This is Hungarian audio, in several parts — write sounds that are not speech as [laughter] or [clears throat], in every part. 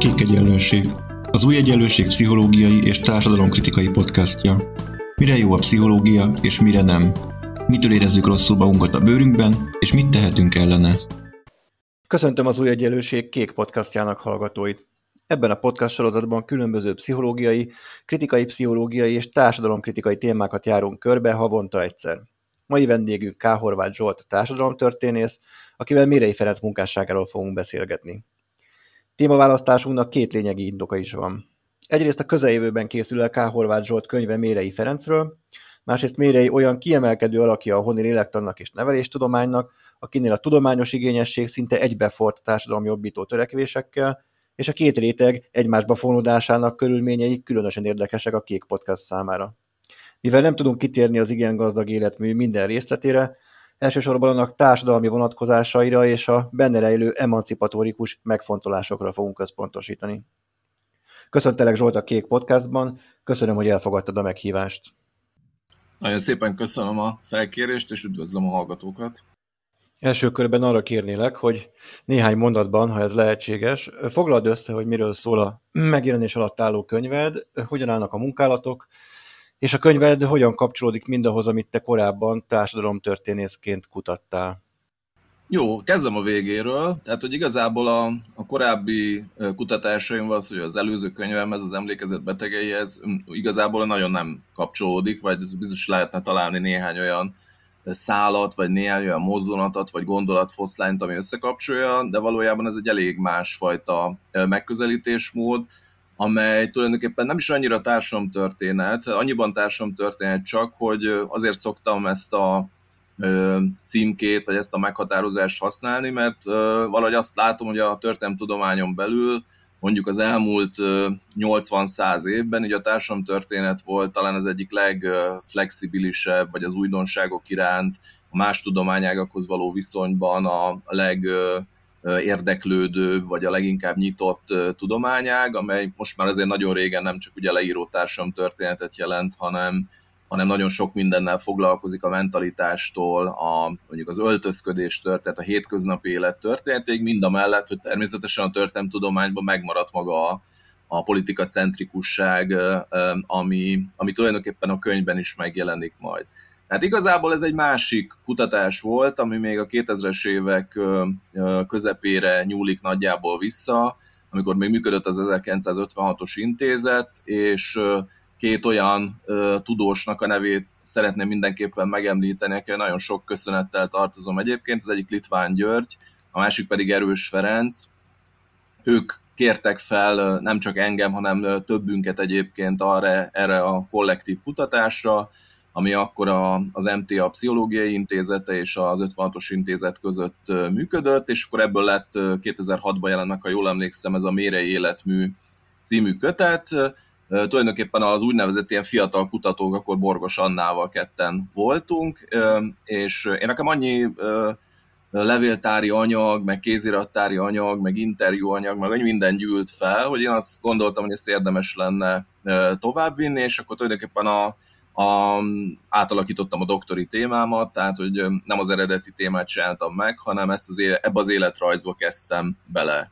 Kék Egyenlőség, az új egyenlőség pszichológiai és társadalomkritikai podcastja. Mire jó a pszichológia, és mire nem? Mitől érezzük rosszul magunkat a bőrünkben, és mit tehetünk ellene? Köszöntöm az új egyenlőség kék podcastjának hallgatóit. Ebben a podcast sorozatban különböző pszichológiai, kritikai pszichológiai és társadalomkritikai témákat járunk körbe havonta egyszer. Mai vendégünk K. Horváth Zsolt, társadalomtörténész, akivel Mérei Ferenc munkásságáról fogunk beszélgetni. Témaválasztásunknak két lényegi indoka is van. Egyrészt a közeljövőben készül el K. Horváth Zsolt könyve Mérei Ferencről, másrészt Mérei olyan kiemelkedő alakja a honi lélektannak és neveléstudománynak, akinél a tudományos igényesség szinte egybefort társadalom jobbító törekvésekkel, és a két réteg egymásba fonódásának körülményei különösen érdekesek a Kék Podcast számára. Mivel nem tudunk kitérni az igen gazdag életmű minden részletére, elsősorban annak társadalmi vonatkozásaira és a benne rejlő emancipatórikus megfontolásokra fogunk központosítani. Köszöntelek Zsolt a Kék Podcastban, köszönöm, hogy elfogadtad a meghívást. Nagyon szépen köszönöm a felkérést, és üdvözlöm a hallgatókat. Első körben arra kérnélek, hogy néhány mondatban, ha ez lehetséges, foglald össze, hogy miről szól a megjelenés alatt álló könyved, hogyan állnak a munkálatok, és a könyved hogyan kapcsolódik mindahhoz, amit te korábban társadalomtörténészként kutattál? Jó, kezdem a végéről. Tehát, hogy igazából a, a korábbi kutatásaim az, hogy az előző könyvemhez, az emlékezet betegeihez igazából nagyon nem kapcsolódik, vagy biztos lehetne találni néhány olyan szálat, vagy néhány olyan mozzanatot, vagy gondolatfoszlányt, ami összekapcsolja, de valójában ez egy elég másfajta megközelítésmód, amely tulajdonképpen nem is annyira társadalomtörténet, annyiban társadalomtörténet csak, hogy azért szoktam ezt a címkét, vagy ezt a meghatározást használni, mert valahogy azt látom, hogy a történelemtudományon belül mondjuk az elmúlt 80-100 évben, így a társadalomtörténet volt talán az egyik legflexibilisebb, vagy az újdonságok iránt, a más tudományágakhoz való viszonyban a leg érdeklődő, vagy a leginkább nyitott tudományág, amely most már azért nagyon régen nem csak ugye leíró társam történetet jelent, hanem, hanem nagyon sok mindennel foglalkozik a mentalitástól, a, mondjuk az öltözködéstől, tehát a hétköznapi élet történetéig, mind a mellett, hogy természetesen a történelemtudományban megmaradt maga a, a politika centrikusság, ami, ami tulajdonképpen a könyvben is megjelenik majd. Tehát igazából ez egy másik kutatás volt, ami még a 2000-es évek közepére nyúlik nagyjából vissza, amikor még működött az 1956-os intézet, és két olyan tudósnak a nevét szeretném mindenképpen megemlíteni, aki nagyon sok köszönettel tartozom egyébként, az egyik Litván György, a másik pedig Erős Ferenc. Ők kértek fel nem csak engem, hanem többünket egyébként arra, erre a kollektív kutatásra, ami akkor a, az MTA Pszichológiai Intézete és az 56-os intézet között működött, és akkor ebből lett 2006-ban jelennek, ha jól emlékszem, ez a Mérei Életmű című kötet. Tulajdonképpen az úgynevezett ilyen fiatal kutatók, akkor Borgos Annával ketten voltunk, és én nekem annyi levéltári anyag, meg kézirattári anyag, meg interjúanyag, meg annyi minden gyűlt fel, hogy én azt gondoltam, hogy ezt érdemes lenne továbbvinni, és akkor tulajdonképpen a, a, átalakítottam a doktori témámat, tehát hogy nem az eredeti témát csináltam meg, hanem ezt az élet, ebbe az életrajzba kezdtem bele.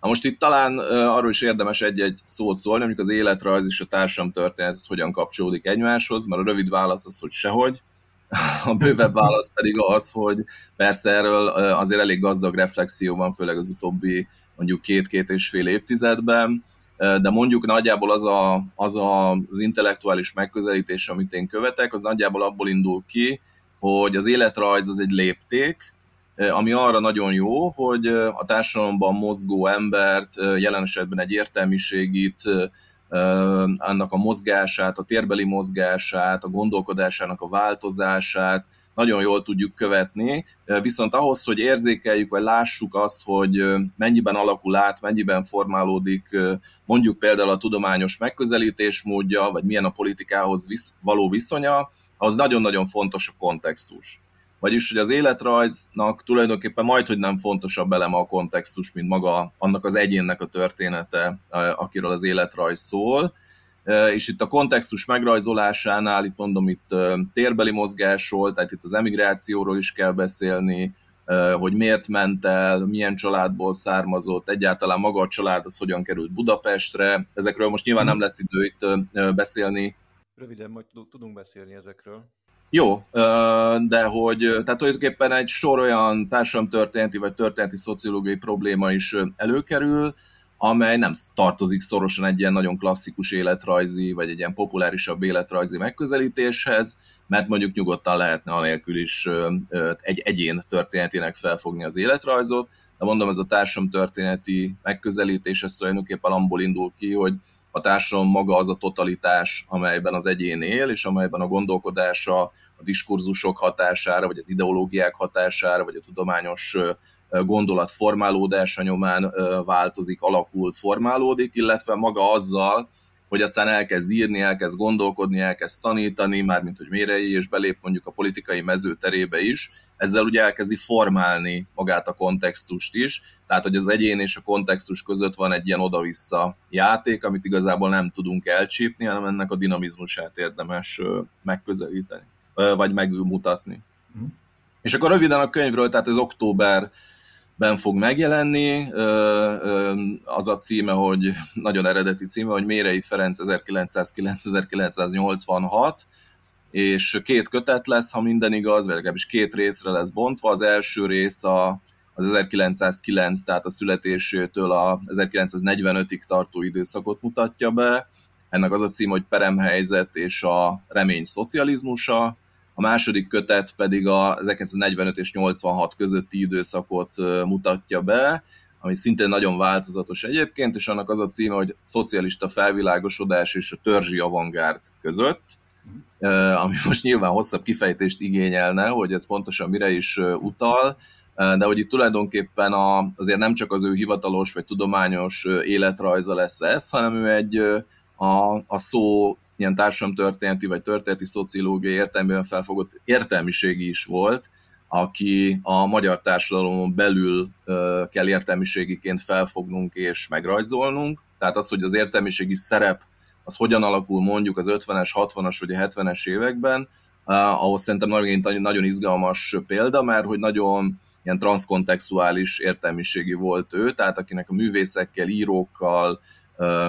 Na most itt talán arról is érdemes egy-egy szót szólni, amikor az életrajz és a társam történet ez hogyan kapcsolódik egymáshoz, mert a rövid válasz az, hogy sehogy. [laughs] A bővebb válasz pedig az, hogy persze erről azért elég gazdag reflexió van, főleg az utóbbi mondjuk két-két és fél évtizedben, de mondjuk nagyjából az, a, az a, az intellektuális megközelítés, amit én követek, az nagyjából abból indul ki, hogy az életrajz az egy lépték, ami arra nagyon jó, hogy a társadalomban mozgó embert, jelen esetben egy értelmiségit, annak a mozgását, a térbeli mozgását, a gondolkodásának a változását, nagyon jól tudjuk követni, viszont ahhoz, hogy érzékeljük, vagy lássuk azt, hogy mennyiben alakul át, mennyiben formálódik mondjuk például a tudományos megközelítés módja, vagy milyen a politikához való viszonya, az nagyon-nagyon fontos a kontextus. Vagyis, hogy az életrajznak tulajdonképpen majd, hogy nem fontosabb eleme a kontextus, mint maga annak az egyénnek a története, akiről az életrajz szól, és itt a kontextus megrajzolásánál, itt mondom, itt térbeli mozgásról, tehát itt az emigrációról is kell beszélni, hogy miért ment el, milyen családból származott, egyáltalán maga a család az hogyan került Budapestre. Ezekről most nyilván nem lesz idő itt beszélni. Röviden majd tudunk beszélni ezekről. Jó, de hogy tehát tulajdonképpen egy sor olyan társadalomtörténeti vagy történeti szociológiai probléma is előkerül, amely nem tartozik szorosan egy ilyen nagyon klasszikus életrajzi, vagy egy ilyen populárisabb életrajzi megközelítéshez, mert mondjuk nyugodtan lehetne anélkül is egy egyén történetének felfogni az életrajzot, de mondom, ez a társadalomtörténeti megközelítés, ez tulajdonképpen abból indul ki, hogy a társadalom maga az a totalitás, amelyben az egyén él, és amelyben a gondolkodása a diskurzusok hatására, vagy az ideológiák hatására, vagy a tudományos gondolat formálódása nyomán változik, alakul, formálódik, illetve maga azzal, hogy aztán elkezd írni, elkezd gondolkodni, elkezd tanítani, mármint hogy mérei, és belép mondjuk a politikai mező terébe is, ezzel ugye elkezdi formálni magát a kontextust is, tehát hogy az egyén és a kontextus között van egy ilyen oda-vissza játék, amit igazából nem tudunk elcsípni, hanem ennek a dinamizmusát érdemes megközelíteni, vagy megmutatni. Mm. És akkor röviden a könyvről, tehát ez október ben fog megjelenni. Az a címe, hogy nagyon eredeti címe, hogy Mérei Ferenc 1909-1986, és két kötet lesz, ha minden igaz, vagy legalábbis két részre lesz bontva. Az első rész a, az 1909, tehát a születésétől a 1945-ig tartó időszakot mutatja be. Ennek az a cím, hogy Peremhelyzet és a remény szocializmusa. Második kötet pedig a 1945 és 86 közötti időszakot mutatja be, ami szintén nagyon változatos egyébként, és annak az a címe, hogy szocialista felvilágosodás és a törzsi avantgárd között, ami [laughs] most nyilván hosszabb kifejtést igényelne, hogy ez pontosan mire is utal, de hogy itt tulajdonképpen a, azért nem csak az ő hivatalos vagy tudományos életrajza lesz ez, hanem ő egy a, a szó ilyen társadalomtörténeti vagy történeti szociológiai értelmében felfogott értelmiségi is volt, aki a magyar társadalomon belül kell értelmiségiként felfognunk és megrajzolnunk. Tehát az, hogy az értelmiségi szerep az hogyan alakul mondjuk az 50-es, 60-as vagy a 70-es években, ahhoz szerintem nagyon, nagyon izgalmas példa, mert hogy nagyon ilyen transzkontextuális értelmiségi volt ő, tehát akinek a művészekkel, írókkal,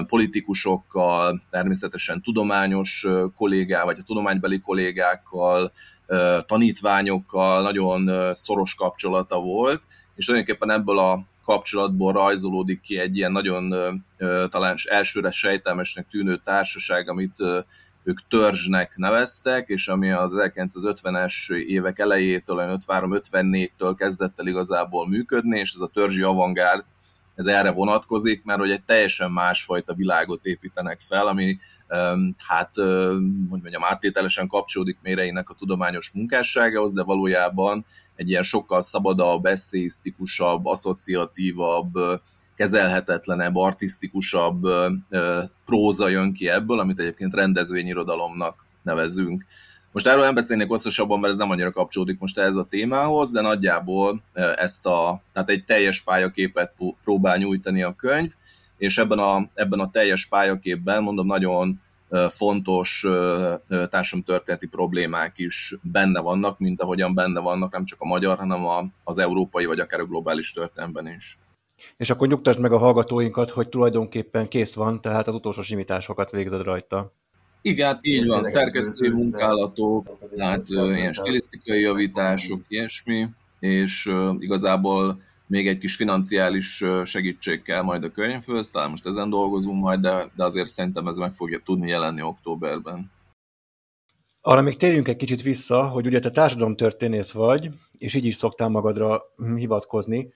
politikusokkal, természetesen tudományos kollégával, vagy a tudománybeli kollégákkal, tanítványokkal nagyon szoros kapcsolata volt, és tulajdonképpen ebből a kapcsolatból rajzolódik ki egy ilyen nagyon talán elsőre sejtelmesnek tűnő társaság, amit ők törzsnek neveztek, és ami az 1950-es évek elejétől, 53-54-től kezdett el igazából működni, és ez a törzsi avantgárd ez erre vonatkozik, mert hogy egy teljesen másfajta világot építenek fel, ami hát, hogy mondjam, áttételesen kapcsolódik méreinek a tudományos munkásságához, de valójában egy ilyen sokkal szabadabb, eszéisztikusabb, asszociatívabb, kezelhetetlenebb, artisztikusabb próza jön ki ebből, amit egyébként rendezvényirodalomnak nevezünk. Most erről nem beszélnék hosszasabban, mert ez nem annyira kapcsolódik most ez a témához, de nagyjából ezt a, tehát egy teljes pályaképet próbál nyújtani a könyv, és ebben a, ebben a teljes pályaképben, mondom, nagyon fontos társadalomtörténeti problémák is benne vannak, mint ahogyan benne vannak nem csak a magyar, hanem a, az európai, vagy akár a globális történelemben is. És akkor nyugtasd meg a hallgatóinkat, hogy tulajdonképpen kész van, tehát az utolsó simításokat végzed rajta. Igen, hát így van, szerkesztői munkálatok, tehát ilyen stilisztikai javítások, ilyesmi, és igazából még egy kis financiális segítség kell majd a könyvhöz, talán most ezen dolgozunk majd, de, de azért szerintem ez meg fogja tudni jelenni októberben. Arra még térjünk egy kicsit vissza, hogy ugye te társadalomtörténész vagy, és így is szoktál magadra hivatkozni.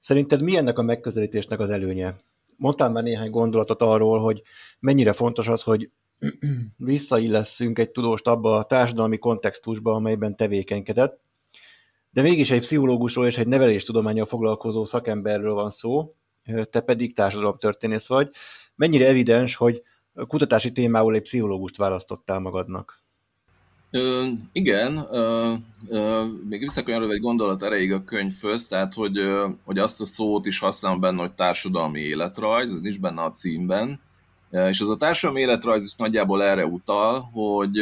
Szerinted mi ennek a megközelítésnek az előnye? Mondtál már néhány gondolatot arról, hogy mennyire fontos az, hogy [clears throat] visszaillesszünk egy tudóst abba a társadalmi kontextusba, amelyben tevékenykedett, de mégis egy pszichológusról és egy neveléstudományjal foglalkozó szakemberről van szó, te pedig társadalomtörténész vagy. Mennyire evidens, hogy kutatási témául egy pszichológust választottál magadnak? Ö, igen, ö, ö, még visszakanyarodva egy gondolat erejéig a könyvhöz, tehát hogy, ö, hogy azt a szót is használom benne, hogy társadalmi életrajz, ez nincs benne a címben, és az a társadalmi életrajz is nagyjából erre utal, hogy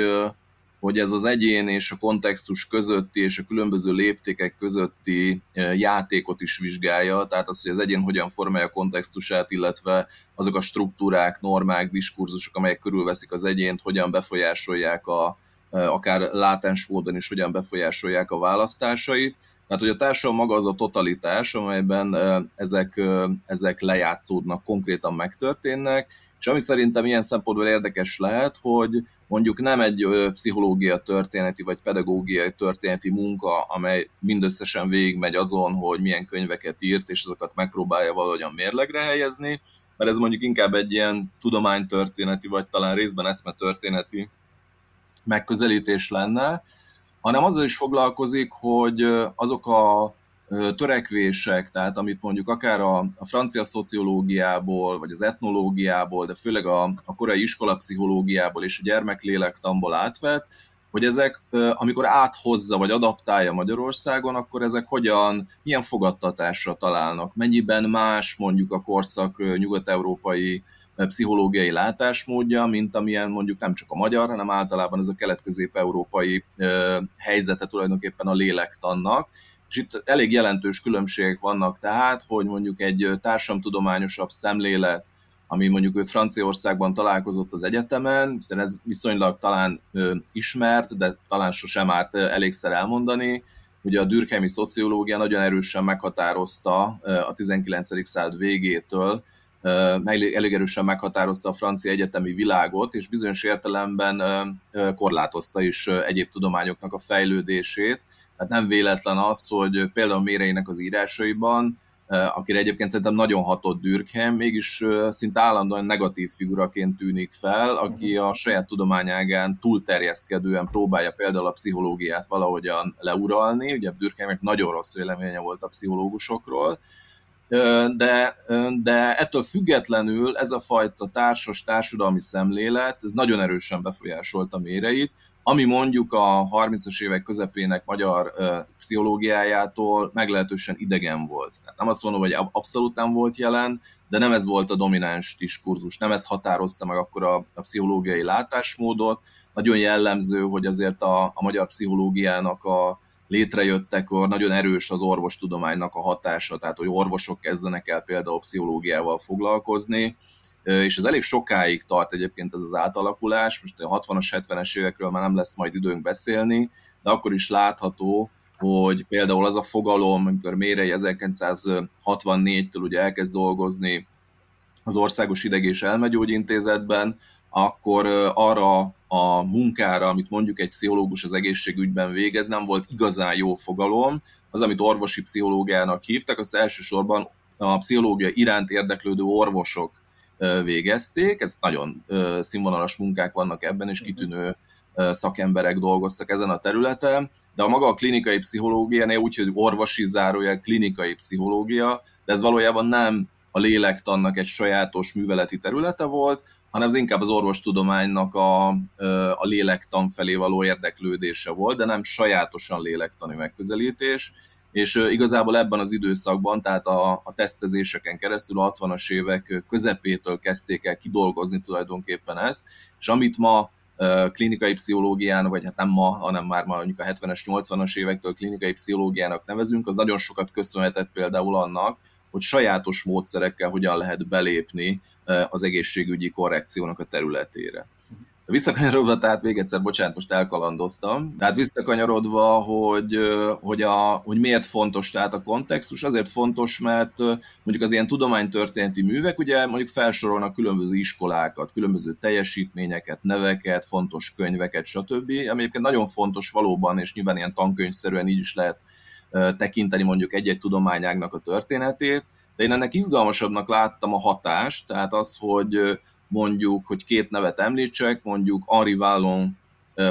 hogy ez az egyén és a kontextus közötti és a különböző léptékek közötti játékot is vizsgálja, tehát az, hogy az egyén hogyan formálja a kontextusát, illetve azok a struktúrák, normák, diskurzusok, amelyek körülveszik az egyént, hogyan befolyásolják a, akár látens módon is hogyan befolyásolják a választásait. Tehát, hogy a társadalom maga az a totalitás, amelyben ezek, ezek lejátszódnak, konkrétan megtörténnek, és ami szerintem ilyen szempontból érdekes lehet, hogy mondjuk nem egy pszichológia történeti vagy pedagógiai történeti munka, amely mindösszesen végigmegy azon, hogy milyen könyveket írt, és azokat megpróbálja valahogyan mérlegre helyezni, mert ez mondjuk inkább egy ilyen tudománytörténeti, vagy talán részben eszmetörténeti megközelítés lenne, hanem azzal is foglalkozik, hogy azok a törekvések, tehát amit mondjuk akár a, a francia szociológiából, vagy az etnológiából, de főleg a, a korai iskolapszichológiából és a gyermeklélektamból átvett, hogy ezek, amikor áthozza vagy adaptálja Magyarországon, akkor ezek hogyan, milyen fogadtatásra találnak, mennyiben más mondjuk a korszak nyugat-európai pszichológiai látásmódja, mint amilyen mondjuk nem csak a magyar, hanem általában ez a kelet-közép-európai helyzete tulajdonképpen a lélektannak, és itt elég jelentős különbségek vannak tehát, hogy mondjuk egy társamtudományosabb szemlélet, ami mondjuk ő Franciaországban találkozott az egyetemen, hiszen ez viszonylag talán ismert, de talán sosem árt elégszer elmondani. Ugye a Dürkheimi szociológia nagyon erősen meghatározta a 19. század végétől, ö, elég erősen meghatározta a francia egyetemi világot, és bizonyos értelemben korlátozta is egyéb tudományoknak a fejlődését tehát nem véletlen az, hogy például Méreinek az írásaiban, akire egyébként szerintem nagyon hatott Dürkheim, mégis szinte állandóan negatív figuraként tűnik fel, aki mhm. a saját tudományágán túlterjeszkedően próbálja például a pszichológiát valahogyan leuralni. Ugye Dürkheimnek nagyon rossz véleménye volt a pszichológusokról, de, de ettől függetlenül ez a fajta társas társadalmi szemlélet, ez nagyon erősen befolyásolta méreit, ami mondjuk a 30-as évek közepének magyar uh, pszichológiájától meglehetősen idegen volt. Tehát nem azt mondom, hogy abszolút nem volt jelen, de nem ez volt a domináns diskurzus, nem ez határozta meg akkor a, a pszichológiai látásmódot. Nagyon jellemző, hogy azért a, a magyar pszichológiának a létrejöttekor nagyon erős az orvostudománynak a hatása, tehát hogy orvosok kezdenek el például pszichológiával foglalkozni, és ez elég sokáig tart egyébként ez az átalakulás, most a 60-as, 70-es évekről már nem lesz majd időnk beszélni, de akkor is látható, hogy például az a fogalom, amikor Mérei 1964-től ugye elkezd dolgozni az Országos Ideg- és Elmegyógyintézetben, akkor arra a munkára, amit mondjuk egy pszichológus az egészségügyben végez, nem volt igazán jó fogalom. Az, amit orvosi pszichológiának hívtak, azt elsősorban a pszichológia iránt érdeklődő orvosok végezték. Ez nagyon színvonalas munkák vannak ebben, és kitűnő szakemberek dolgoztak ezen a területen, de a maga a klinikai pszichológia, ne úgy, hogy orvosi zárója, klinikai pszichológia, de ez valójában nem a lélektannak egy sajátos műveleti területe volt, hanem ez inkább az orvostudománynak a, a lélektan felé való érdeklődése volt, de nem sajátosan lélektani megközelítés, és igazából ebben az időszakban, tehát a, a tesztezéseken keresztül a 60-as évek közepétől kezdték el kidolgozni tulajdonképpen ezt, és amit ma klinikai pszichológián, vagy hát nem ma, hanem már mondjuk a 70-es, 80-as évektől klinikai pszichológiának nevezünk, az nagyon sokat köszönhetett például annak, hogy sajátos módszerekkel hogyan lehet belépni az egészségügyi korrekciónak a területére. Visszakanyarodva, tehát még egyszer, bocsánat, most elkalandoztam. Tehát visszakanyarodva, hogy, hogy, a, hogy miért fontos tehát a kontextus, azért fontos, mert mondjuk az ilyen tudománytörténeti művek ugye mondjuk felsorolnak különböző iskolákat, különböző teljesítményeket, neveket, fontos könyveket, stb. Ami egyébként nagyon fontos valóban, és nyilván ilyen tankönyvszerűen így is lehet tekinteni mondjuk egy-egy tudományágnak a történetét, de én ennek izgalmasabbnak láttam a hatást, tehát az, hogy mondjuk, hogy két nevet említsek, mondjuk Henri Vallon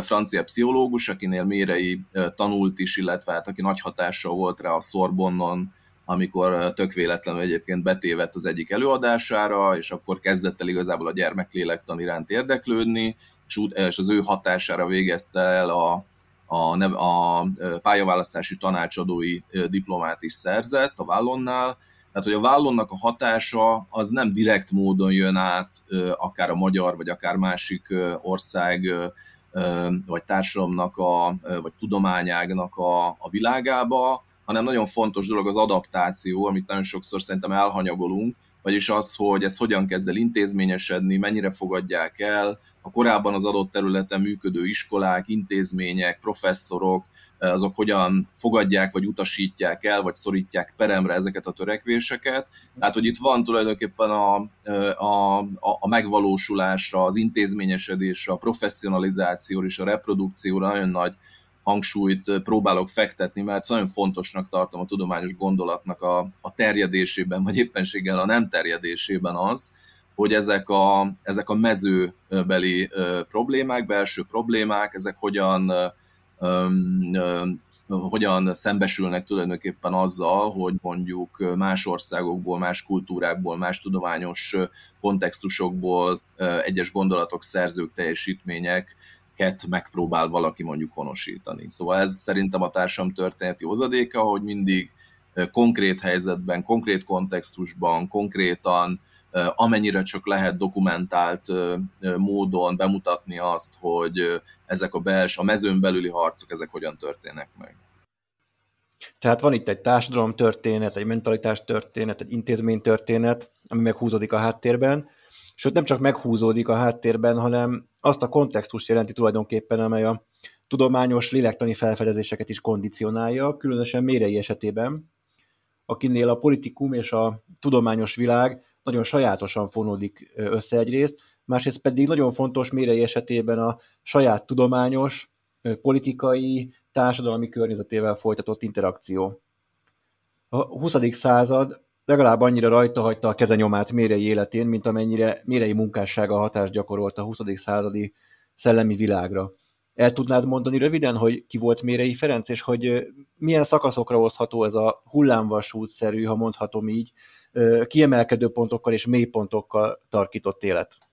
francia pszichológus, akinél Mérei tanult is, illetve hát aki nagy hatással volt rá a Sorbonnon, amikor tök véletlenül egyébként betévett az egyik előadására, és akkor kezdett el igazából a gyermeklélektan iránt érdeklődni, és az ő hatására végezte el a, a, a pályaválasztási tanácsadói diplomát is szerzett a Vállonnál, tehát, hogy a vállonnak a hatása az nem direkt módon jön át akár a magyar, vagy akár másik ország vagy társadalomnak, a, vagy tudományágnak a, a világába, hanem nagyon fontos dolog az adaptáció, amit nagyon sokszor szerintem elhanyagolunk, vagyis az, hogy ez hogyan kezd el intézményesedni, mennyire fogadják el, a korábban az adott területen működő iskolák, intézmények, professzorok, azok hogyan fogadják, vagy utasítják el, vagy szorítják peremre ezeket a törekvéseket. Tehát, hogy itt van tulajdonképpen a, a, a megvalósulásra, az intézményesedésre, a professzionalizációra és a reprodukcióra nagyon nagy hangsúlyt próbálok fektetni, mert nagyon fontosnak tartom a tudományos gondolatnak a, a terjedésében, vagy éppenséggel a nem terjedésében az, hogy ezek a, ezek a mezőbeli problémák, belső problémák, ezek hogyan hogyan szembesülnek tulajdonképpen azzal, hogy mondjuk más országokból, más kultúrákból, más tudományos kontextusokból egyes gondolatok, szerzők, teljesítmények megpróbál valaki mondjuk honosítani. Szóval ez szerintem a társam történeti hozadéka, hogy mindig konkrét helyzetben, konkrét kontextusban, konkrétan amennyire csak lehet dokumentált módon bemutatni azt, hogy ezek a belső, a mezőn belüli harcok, ezek hogyan történnek meg. Tehát van itt egy társadalom történet, egy mentalitás történet, egy intézmény történet, ami meghúzódik a háttérben, sőt nem csak meghúzódik a háttérben, hanem azt a kontextust jelenti tulajdonképpen, amely a tudományos lélektani felfedezéseket is kondicionálja, különösen Mérei esetében, akinél a politikum és a tudományos világ nagyon sajátosan fonódik össze egyrészt, másrészt pedig nagyon fontos Mérei esetében a saját tudományos, politikai, társadalmi környezetével folytatott interakció. A 20. század legalább annyira rajta hagyta a kezenyomát Mérei életén, mint amennyire Mérei munkássága hatást gyakorolt a 20. századi szellemi világra. El tudnád mondani röviden, hogy ki volt Mérei Ferenc, és hogy milyen szakaszokra osztható ez a hullámvasútszerű, ha mondhatom így, kiemelkedő pontokkal és mélypontokkal tarkított élet?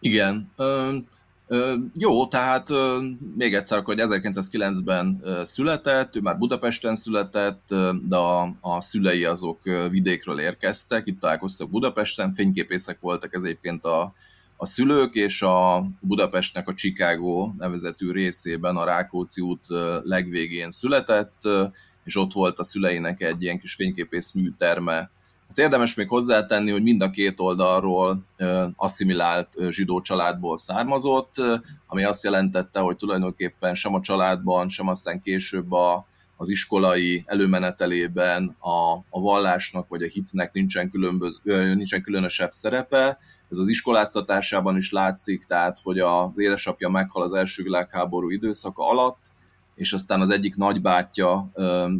Igen. Ö, ö, jó, tehát ö, még egyszer, hogy 1909-ben született, ő már Budapesten született, de a, a szülei azok vidékről érkeztek, itt találkoztak Budapesten, fényképészek voltak ez egyébként a, a szülők, és a Budapestnek a Chicago nevezetű részében a Rákóczi út legvégén született, és ott volt a szüleinek egy ilyen kis fényképész műterme, ezt érdemes még hozzátenni, hogy mind a két oldalról asszimilált zsidó családból származott, ami azt jelentette, hogy tulajdonképpen sem a családban, sem aztán később a, az iskolai előmenetelében a, a vallásnak vagy a hitnek nincsen, különböz, nincsen különösebb szerepe. Ez az iskoláztatásában is látszik, tehát hogy az édesapja meghal az első világháború időszaka alatt, és aztán az egyik nagybátyja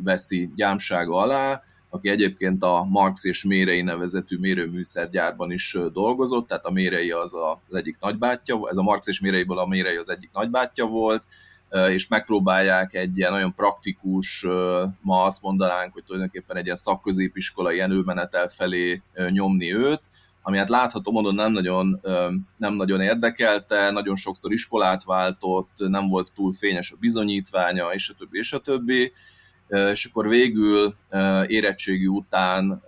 veszi gyámsága alá, aki egyébként a Marx és Mérei nevezetű mérőműszergyárban is dolgozott, tehát a Mérei az a, az egyik nagybátyja, ez a Marx és Méreiből a Mérei az egyik nagybátyja volt, és megpróbálják egy ilyen nagyon praktikus, ma azt mondanánk, hogy tulajdonképpen egy ilyen szakközépiskolai előmenetel felé nyomni őt, ami hát látható módon nem nagyon, nem nagyon érdekelte, nagyon sokszor iskolát váltott, nem volt túl fényes a bizonyítványa, és a többi, és a többi és akkor végül érettségi után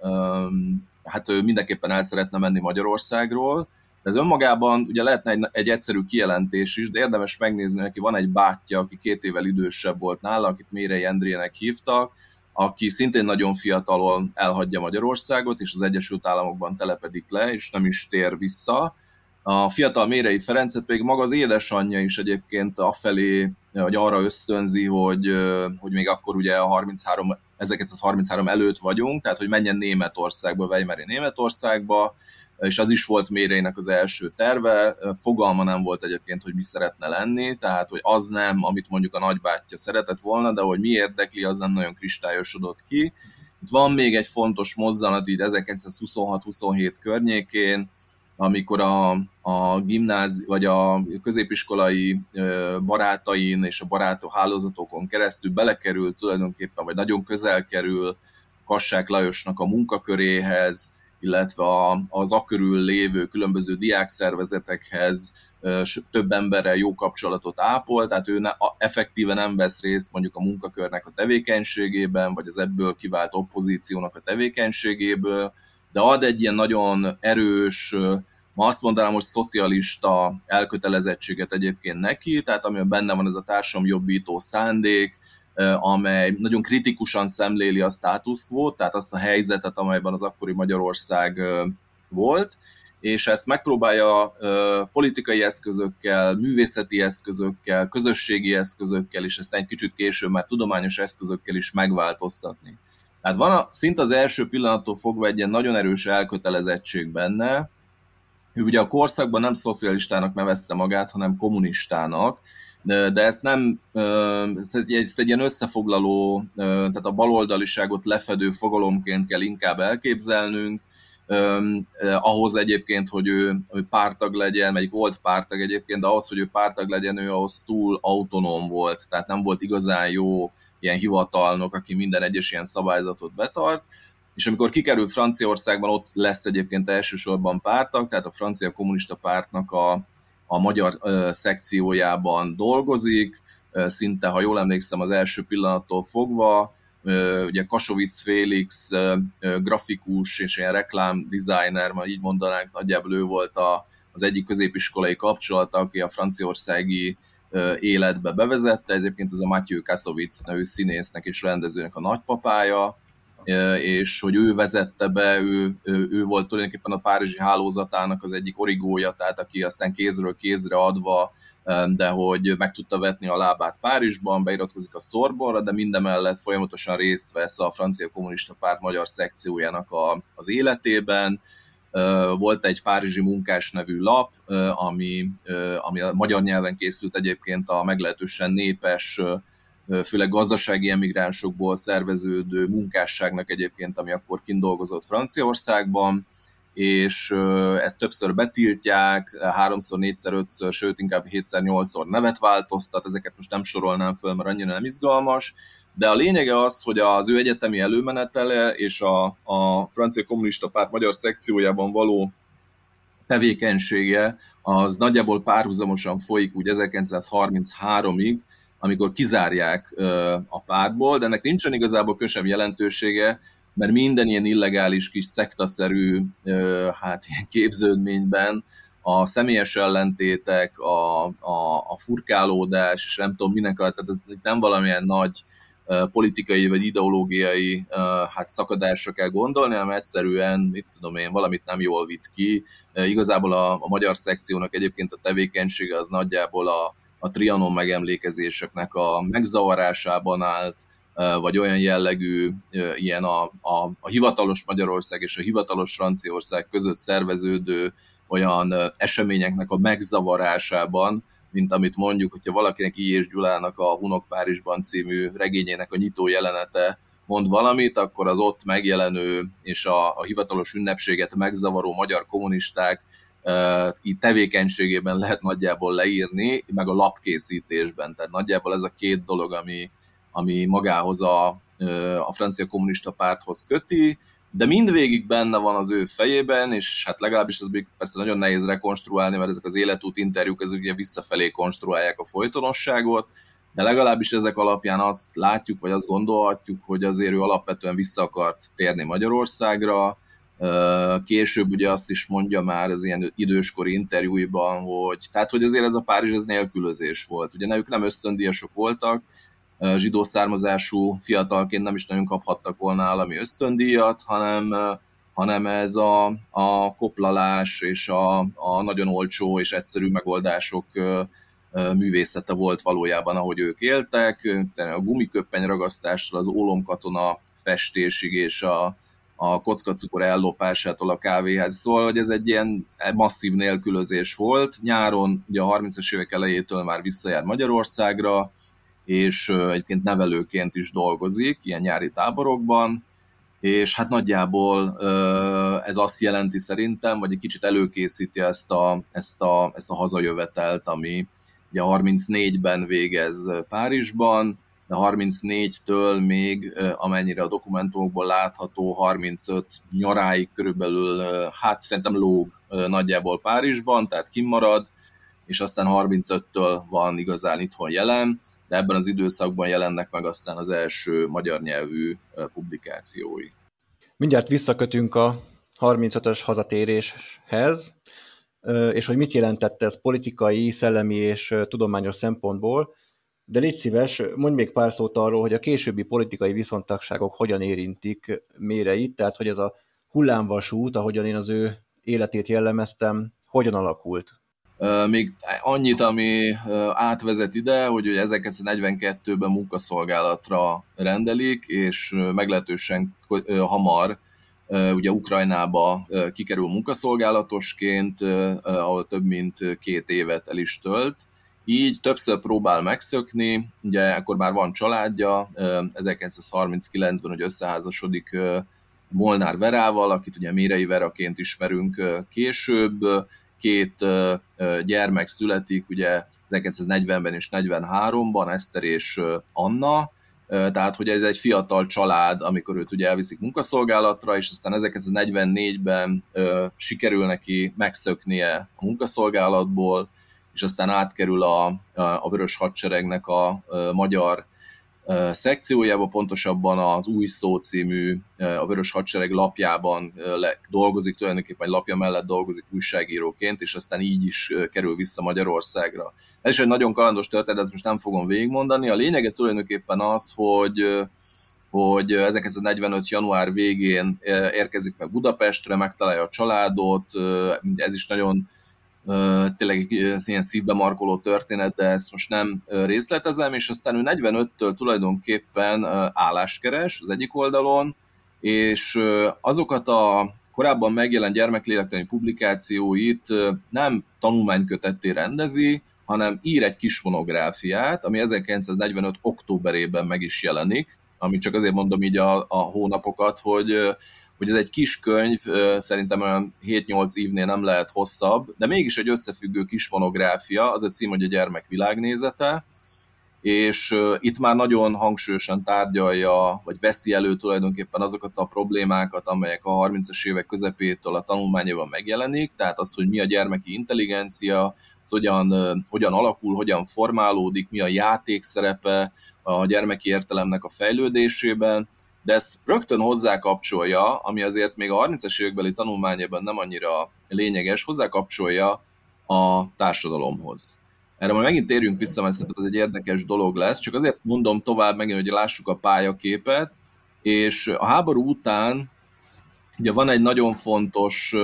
hát ő mindenképpen el szeretne menni Magyarországról, ez önmagában ugye lehetne egy, egy egyszerű kijelentés is, de érdemes megnézni, neki van egy bátyja, aki két évvel idősebb volt nála, akit Mérei Endrének hívtak, aki szintén nagyon fiatalon elhagyja Magyarországot, és az Egyesült Államokban telepedik le, és nem is tér vissza, a fiatal Mérei Ferencet pedig maga az édesanyja is egyébként afelé, hogy arra ösztönzi, hogy, hogy még akkor ugye a 33, 1933 előtt vagyunk, tehát hogy menjen Németországba, Weimari Németországba, és az is volt Méreinek az első terve, fogalma nem volt egyébként, hogy mi szeretne lenni, tehát hogy az nem, amit mondjuk a nagybátyja szeretett volna, de hogy mi érdekli, az nem nagyon kristályosodott ki. Itt van még egy fontos mozzanat így 1926-27 környékén, amikor a, a gimnáz, vagy a középiskolai barátain és a barátó hálózatokon keresztül belekerül tulajdonképpen, vagy nagyon közel kerül Kassák Lajosnak a munkaköréhez, illetve az akörül lévő különböző diákszervezetekhez több emberrel jó kapcsolatot ápol, tehát ő ne, effektíve nem vesz részt mondjuk a munkakörnek a tevékenységében, vagy az ebből kivált oppozíciónak a tevékenységéből, de ad egy ilyen nagyon erős, ma azt mondanám, hogy szocialista elkötelezettséget egyébként neki, tehát amiben benne van ez a társadalomjobbító szándék, amely nagyon kritikusan szemléli a status quo, tehát azt a helyzetet, amelyben az akkori Magyarország volt, és ezt megpróbálja politikai eszközökkel, művészeti eszközökkel, közösségi eszközökkel, és ezt egy kicsit később már tudományos eszközökkel is megváltoztatni. Tehát van a, szinte az első pillanattól fogva egy ilyen nagyon erős elkötelezettség benne, ő ugye a korszakban nem szocialistának nevezte magát, hanem kommunistának, de ezt nem, ezt egy, ezt egy ilyen összefoglaló, tehát a baloldaliságot lefedő fogalomként kell inkább elképzelnünk, ahhoz egyébként, hogy ő, ő pártag legyen, melyik volt pártag egyébként, de ahhoz, hogy ő pártag legyen, ő ahhoz túl autonóm volt, tehát nem volt igazán jó ilyen hivatalnok, aki minden egyes ilyen szabályzatot betart, és amikor kikerül Franciaországban, ott lesz egyébként elsősorban pártag, tehát a francia kommunista pártnak a, a magyar ö, szekciójában dolgozik, ö, szinte, ha jól emlékszem, az első pillanattól fogva, ö, ugye Kasovic Félix ö, grafikus és ilyen reklám designer, ma így mondanánk, nagyjából ő volt a, az egyik középiskolai kapcsolata, aki a franciaországi életbe bevezette. Egyébként ez a Matthew Kasovic nevű színésznek és rendezőnek a nagypapája, és hogy ő vezette be, ő, ő, volt tulajdonképpen a Párizsi hálózatának az egyik origója, tehát aki aztán kézről kézre adva, de hogy meg tudta vetni a lábát Párizsban, beiratkozik a Szorbonra, de mindemellett folyamatosan részt vesz a francia kommunista párt magyar szekciójának a, az életében, volt egy Párizsi munkás nevű lap, ami, ami a magyar nyelven készült egyébként a meglehetősen népes, főleg gazdasági emigránsokból szerveződő munkásságnak egyébként, ami akkor kindolgozott Franciaországban, és ezt többször betiltják, háromszor, négyszer, ötször, sőt inkább hétszer, nyolcszor nevet változtat, ezeket most nem sorolnám föl, mert annyira nem izgalmas, de a lényege az, hogy az ő egyetemi előmenetele és a, a francia kommunista párt magyar szekciójában való tevékenysége az nagyjából párhuzamosan folyik úgy 1933-ig, amikor kizárják a pártból, de ennek nincsen igazából kösebb jelentősége, mert minden ilyen illegális kis szektaszerű hát ilyen képződményben a személyes ellentétek, a, a, a furkálódás, és nem tudom minek, tehát ez nem valamilyen nagy politikai vagy ideológiai hát szakadásra kell gondolni, hanem egyszerűen, mit tudom én, valamit nem jól vitt ki. Igazából a, a magyar szekciónak egyébként a tevékenysége az nagyjából a, a Trianon megemlékezéseknek a megzavarásában állt, vagy olyan jellegű, ilyen a, a, a hivatalos Magyarország és a hivatalos Franciaország között szerveződő olyan eseményeknek a megzavarásában, mint amit mondjuk, hogyha valakinek I. és Gyulának a Hunok Párizsban című regényének a nyitó jelenete mond valamit, akkor az ott megjelenő és a, a hivatalos ünnepséget megzavaró magyar kommunisták így tevékenységében lehet nagyjából leírni, meg a lapkészítésben. Tehát nagyjából ez a két dolog, ami, ami magához a, a francia kommunista párthoz köti, de mindvégig benne van az ő fejében, és hát legalábbis ez még persze nagyon nehéz rekonstruálni, mert ezek az életút interjúk, ezek ugye visszafelé konstruálják a folytonosságot, de legalábbis ezek alapján azt látjuk, vagy azt gondolhatjuk, hogy azért ő alapvetően vissza akart térni Magyarországra, Később ugye azt is mondja már az ilyen időskori interjúiban, hogy tehát, hogy azért ez a Párizs ez nélkülözés volt. Ugye ők nem ösztöndíjasok voltak, zsidó származású fiatalként nem is nagyon kaphattak volna állami ösztöndíjat, hanem, hanem ez a, a koplalás és a, a nagyon olcsó és egyszerű megoldások művészete volt valójában, ahogy ők éltek, a gumiköppeny ragasztástól az ólomkatona festésig és a, a kockacukor ellopásától a kávéhez. Szóval, hogy ez egy ilyen masszív nélkülözés volt. Nyáron, ugye a 30-as évek elejétől már visszajár Magyarországra, és egyébként nevelőként is dolgozik ilyen nyári táborokban, és hát nagyjából ez azt jelenti szerintem, vagy egy kicsit előkészíti ezt a, ezt a, ezt a hazajövetelt, ami ugye 34-ben végez Párizsban, de 34-től még, amennyire a dokumentumokból látható, 35 nyaráig körülbelül, hát szerintem lóg nagyjából Párizsban, tehát kimarad, és aztán 35-től van igazán itthon jelen, de ebben az időszakban jelennek meg aztán az első magyar nyelvű publikációi. Mindjárt visszakötünk a 35-ös hazatéréshez, és hogy mit jelentette ez politikai, szellemi és tudományos szempontból, de légy szíves, mondj még pár szót arról, hogy a későbbi politikai viszontagságok hogyan érintik méreit, tehát hogy ez a hullámvasút, ahogyan én az ő életét jellemeztem, hogyan alakult? Még annyit, ami átvezet ide, hogy 1942-ben munkaszolgálatra rendelik, és meglehetősen hamar ugye Ukrajnába kikerül munkaszolgálatosként, ahol több mint két évet el is tölt. Így többször próbál megszökni, ugye akkor már van családja, 1939-ben hogy összeházasodik Molnár Verával, akit ugye Mérei Veraként ismerünk később, két gyermek születik, ugye 1940-ben és 43-ban, Eszter és Anna, tehát hogy ez egy fiatal család, amikor őt ugye elviszik munkaszolgálatra, és aztán 1944-ben sikerül neki megszöknie a munkaszolgálatból, és aztán átkerül a, a Vörös Hadseregnek a, magyar szekciójába, pontosabban az Új Szó című, a Vörös Hadsereg lapjában dolgozik, tulajdonképpen egy lapja mellett dolgozik újságíróként, és aztán így is kerül vissza Magyarországra. Ez is egy nagyon kalandos történet, ezt most nem fogom végigmondani. A lényege tulajdonképpen az, hogy hogy 1945. január végén érkezik meg Budapestre, megtalálja a családot, ez is nagyon tényleg ez ilyen szívbe markoló történet, de ezt most nem részletezem, és aztán ő 45-től tulajdonképpen álláskeres az egyik oldalon, és azokat a korábban megjelent gyermeklélektani publikációit nem tanulmánykötetté rendezi, hanem ír egy kis monográfiát, ami 1945. októberében meg is jelenik, ami csak azért mondom így a, a hónapokat, hogy hogy ez egy kis könyv, szerintem olyan 7-8 évnél nem lehet hosszabb, de mégis egy összefüggő kis monográfia, az a cím, hogy a gyermek világnézete, és itt már nagyon hangsúlyosan tárgyalja, vagy veszi elő tulajdonképpen azokat a problémákat, amelyek a 30-as évek közepétől a tanulmányában megjelenik, tehát az, hogy mi a gyermeki intelligencia, az hogyan, hogyan alakul, hogyan formálódik, mi a játék szerepe a gyermeki értelemnek a fejlődésében, de ezt rögtön hozzákapcsolja, ami azért még a 30-es évekbeli tanulmányában nem annyira lényeges, hozzákapcsolja a társadalomhoz. Erre majd megint térjünk vissza, mert szerintem ez egy érdekes dolog lesz, csak azért mondom tovább megint, hogy lássuk a pályaképet, és a háború után ugye van egy nagyon fontos,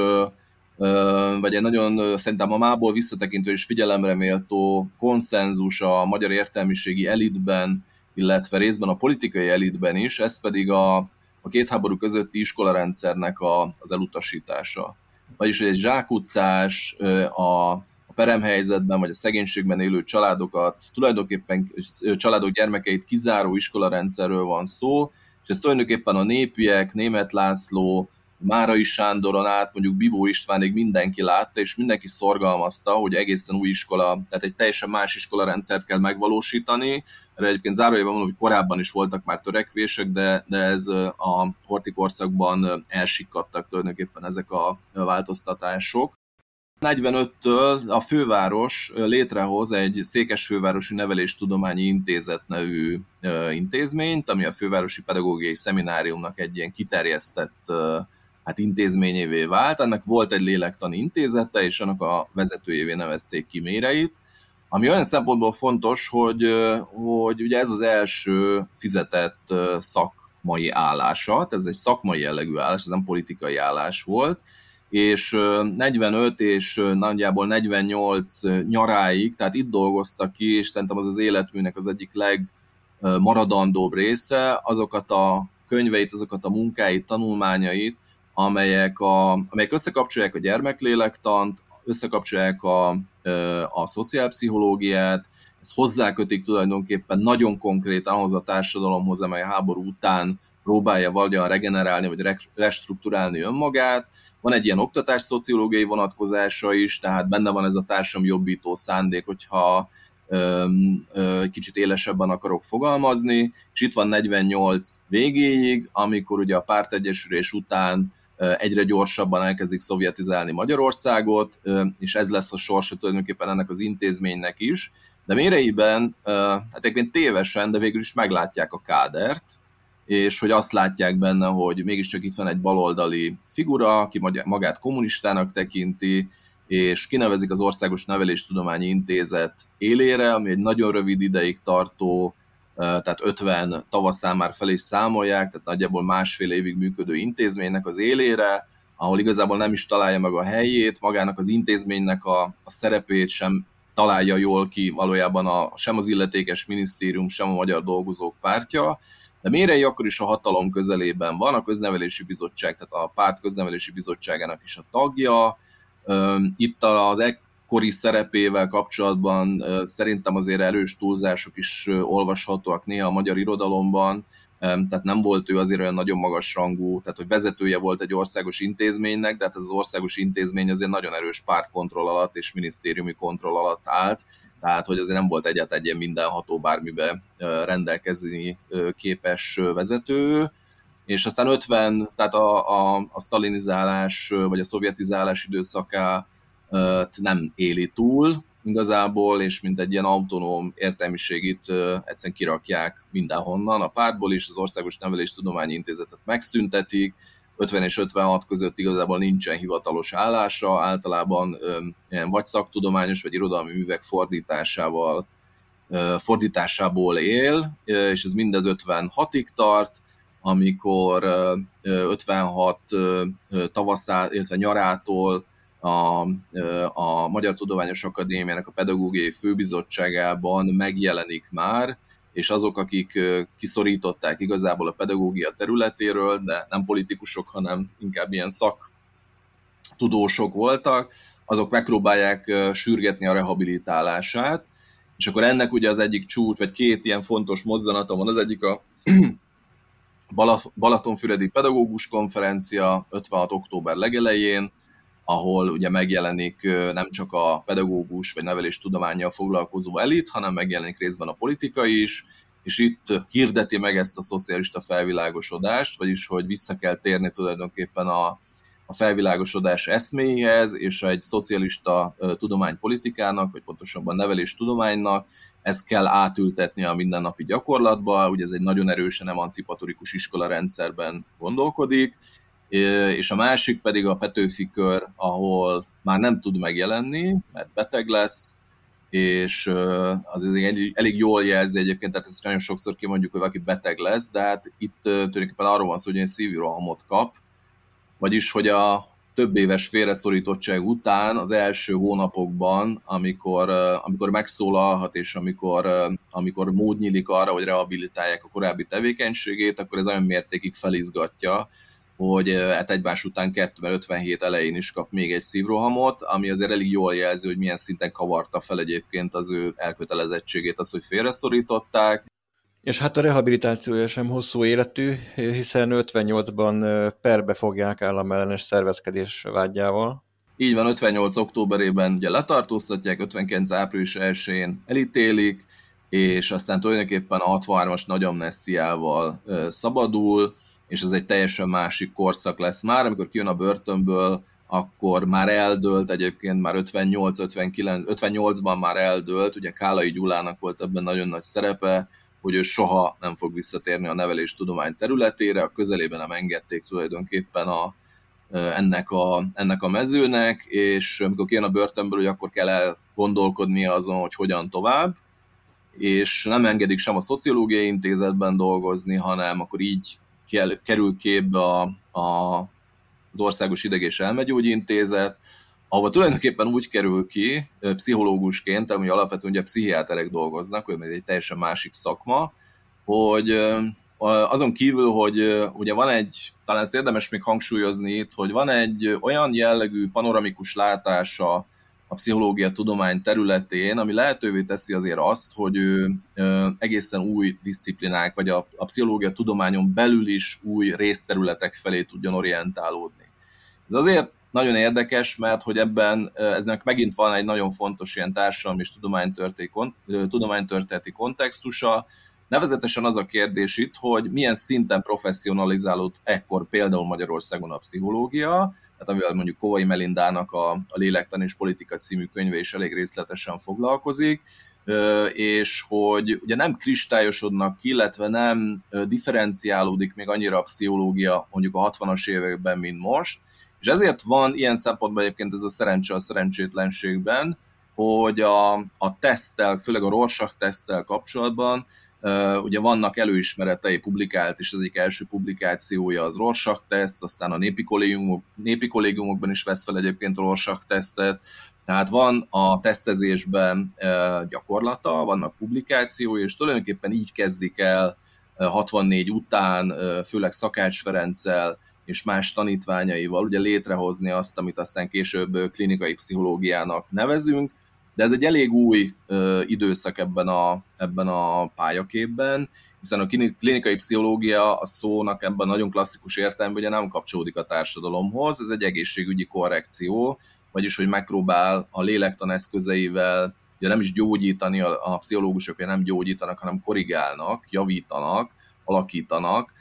vagy egy nagyon szerintem a mából visszatekintő és figyelemre méltó konszenzus a magyar értelmiségi elitben, illetve részben a politikai elitben is, ez pedig a, a két háború közötti iskolarendszernek a, az elutasítása. Vagyis, hogy egy zsákutcás, a, a peremhelyzetben vagy a szegénységben élő családokat, tulajdonképpen családok gyermekeit kizáró iskolarendszerről van szó, és ez tulajdonképpen a népiek, Német László, Márai Sándoron át, mondjuk Bibó Istvánig mindenki látta, és mindenki szorgalmazta, hogy egészen új iskola, tehát egy teljesen más iskolarendszert kell megvalósítani. Erre egyébként zárójában mondom, hogy korábban is voltak már törekvések, de, de ez a hortikorszakban elsikadtak tulajdonképpen ezek a változtatások. 45-től a főváros létrehoz egy Székesfővárosi Neveléstudományi Intézet nevű intézményt, ami a Fővárosi Pedagógiai Szemináriumnak egy ilyen kiterjesztett hát intézményévé vált. Ennek volt egy lélektani intézete, és annak a vezetőjévé nevezték ki Méreit, ami olyan szempontból fontos, hogy, hogy ugye ez az első fizetett szakmai állása, tehát ez egy szakmai jellegű állás, ez nem politikai állás volt, és 45 és nagyjából 48 nyaráig, tehát itt dolgoztak ki, és szerintem az az életműnek az egyik legmaradandóbb része, azokat a könyveit, azokat a munkáit, tanulmányait, amelyek, a, amelyek összekapcsolják a gyermeklélektant, összekapcsolják a, a szociálpszichológiát, ezt hozzákötik tulajdonképpen nagyon konkrét ahhoz a társadalomhoz, amely a háború után próbálja valahogyan regenerálni, vagy restruktúrálni önmagát. Van egy ilyen oktatás szociológiai vonatkozása is, tehát benne van ez a társam jobbító szándék, hogyha kicsit élesebben akarok fogalmazni, és itt van 48 végéig, amikor ugye a pártegyesülés után egyre gyorsabban elkezdik szovjetizálni Magyarországot, és ez lesz a sorsa tulajdonképpen ennek az intézménynek is. De méreiben, hát egyébként tévesen, de végül is meglátják a kádert, és hogy azt látják benne, hogy mégiscsak itt van egy baloldali figura, aki magát kommunistának tekinti, és kinevezik az Országos Neveléstudományi Intézet élére, ami egy nagyon rövid ideig tartó, tehát 50 tavaszán már fel is számolják, tehát nagyjából másfél évig működő intézménynek az élére, ahol igazából nem is találja meg a helyét, magának az intézménynek a, a szerepét sem találja jól ki valójában a, sem az illetékes minisztérium, sem a magyar dolgozók pártja, de Mérei akkor is a hatalom közelében van, a köznevelési bizottság, tehát a párt köznevelési bizottságának is a tagja. Itt az ekkori szerepével kapcsolatban szerintem azért erős túlzások is olvashatóak néha a magyar irodalomban, tehát nem volt ő azért olyan nagyon magas rangú, tehát hogy vezetője volt egy országos intézménynek, de hát ez az országos intézmény azért nagyon erős pártkontroll alatt és minisztériumi kontroll alatt állt, tehát hogy azért nem volt egyáltalán egy ilyen mindenható bármibe rendelkezni képes vezető, és aztán 50, tehát a, a, a sztalinizálás vagy a szovjetizálás időszakát nem éli túl, igazából, és mint egy ilyen autonóm értelmiségit egyszerűen kirakják mindenhonnan, a pártból is, az Országos Nevelés Tudományi Intézetet megszüntetik, 50 és 56 között igazából nincsen hivatalos állása, általában vagy szaktudományos, vagy irodalmi művek fordításával, fordításából él, és ez mindez 56-ig tart, amikor 56 tavaszá, illetve nyarától a, a Magyar Tudományos Akadémiának a Pedagógiai Főbizottságában megjelenik már, és azok, akik kiszorították igazából a pedagógia területéről, de nem politikusok, hanem inkább ilyen szak tudósok voltak, azok megpróbálják sürgetni a rehabilitálását, és akkor ennek ugye az egyik csúcs, vagy két ilyen fontos mozzanata van, az egyik a Balatonfüredi Pedagógus Konferencia 56. október legelején, ahol ugye megjelenik nem csak a pedagógus vagy nevelés tudományjal foglalkozó elit, hanem megjelenik részben a politika is, és itt hirdeti meg ezt a szocialista felvilágosodást, vagyis hogy vissza kell térni tulajdonképpen a, a felvilágosodás eszméhez, és egy szocialista tudománypolitikának, vagy pontosabban nevelés tudománynak ezt kell átültetni a mindennapi gyakorlatba, ugye ez egy nagyon erősen emancipatorikus iskola rendszerben gondolkodik, és a másik pedig a Petőfi kör, ahol már nem tud megjelenni, mert beteg lesz, és az elég, elég jól jelzi egyébként, tehát ezt nagyon sokszor kimondjuk, hogy valaki beteg lesz, de hát itt tulajdonképpen arról van szó, hogy egy szívrohamot kap, vagyis, hogy a több éves félreszorítottság után az első hónapokban, amikor, amikor megszólalhat, és amikor, amikor mód nyílik arra, hogy rehabilitálják a korábbi tevékenységét, akkor ez olyan mértékig felizgatja, hogy hát egymás után 257 elején is kap még egy szívrohamot, ami azért elég jól jelzi, hogy milyen szinten kavarta fel egyébként az ő elkötelezettségét, az, hogy félreszorították. És hát a rehabilitációja sem hosszú életű, hiszen 58-ban perbe fogják államellenes szervezkedés vágyával. Így van, 58. októberében ugye letartóztatják, 59. április 1-én elítélik, és aztán tulajdonképpen a 63-as nagy amnestiával szabadul, és ez egy teljesen másik korszak lesz. Már, amikor kijön a börtönből, akkor már eldőlt, egyébként már 58-59, 58-ban már eldőlt, ugye Kálai Gyulának volt ebben nagyon nagy szerepe, hogy ő soha nem fog visszatérni a nevelés tudomány területére, a közelében nem engedték tulajdonképpen a, ennek, a, ennek a mezőnek, és amikor kijön a börtönből, hogy akkor kell elgondolkodnia azon, hogy hogyan tovább, és nem engedik sem a szociológiai intézetben dolgozni, hanem akkor így kell, kerül képbe a, a, az Országos Ideg- és Elmegyógyintézet, ahol tulajdonképpen úgy kerül ki pszichológusként, ami alapvetően ugye pszichiáterek dolgoznak, ez egy teljesen másik szakma, hogy azon kívül, hogy ugye van egy, talán ezt érdemes még hangsúlyozni itt, hogy van egy olyan jellegű panoramikus látása a pszichológia tudomány területén, ami lehetővé teszi azért azt, hogy ő egészen új disziplinák, vagy a, a pszichológia tudományon belül is új részterületek felé tudjon orientálódni. Ez azért nagyon érdekes, mert hogy ebben eznek megint van egy nagyon fontos ilyen társadalmi és tudománytörténeti kontextusa, Nevezetesen az a kérdés itt, hogy milyen szinten professzionalizálódott ekkor például Magyarországon a pszichológia, tehát amivel mondjuk Kovai Melindának a, a Lélektan és Politika című könyve is elég részletesen foglalkozik, és hogy ugye nem kristályosodnak ki, illetve nem differenciálódik még annyira a pszichológia mondjuk a 60-as években, mint most, És ezért van ilyen szempontból egyébként ez a szerencse a szerencsétlenségben, hogy a, a teszttel, főleg a Rorschach teszttel kapcsolatban ugye vannak előismeretei, publikált is az egyik első publikációja az Rorschach teszt, aztán a népi, kollégiumok, népi kollégiumokban is vesz fel egyébként Rorschach tesztet, tehát van a tesztezésben gyakorlata, vannak publikációi, és tulajdonképpen így kezdik el uh, 64 után, főleg Szakács Ferenccel és más tanítványaival ugye létrehozni azt, amit aztán később klinikai pszichológiának nevezünk, de ez egy elég új ö, időszak ebben a, ebben a pályaképben, hiszen a klinikai pszichológia a szónak ebben nagyon klasszikus értelemben ugye nem kapcsolódik a társadalomhoz, ez egy egészségügyi korrekció, vagyis hogy megpróbál a lélektan eszközeivel ugye nem is gyógyítani, a, a pszichológusok nem gyógyítanak, hanem korrigálnak, javítanak, alakítanak,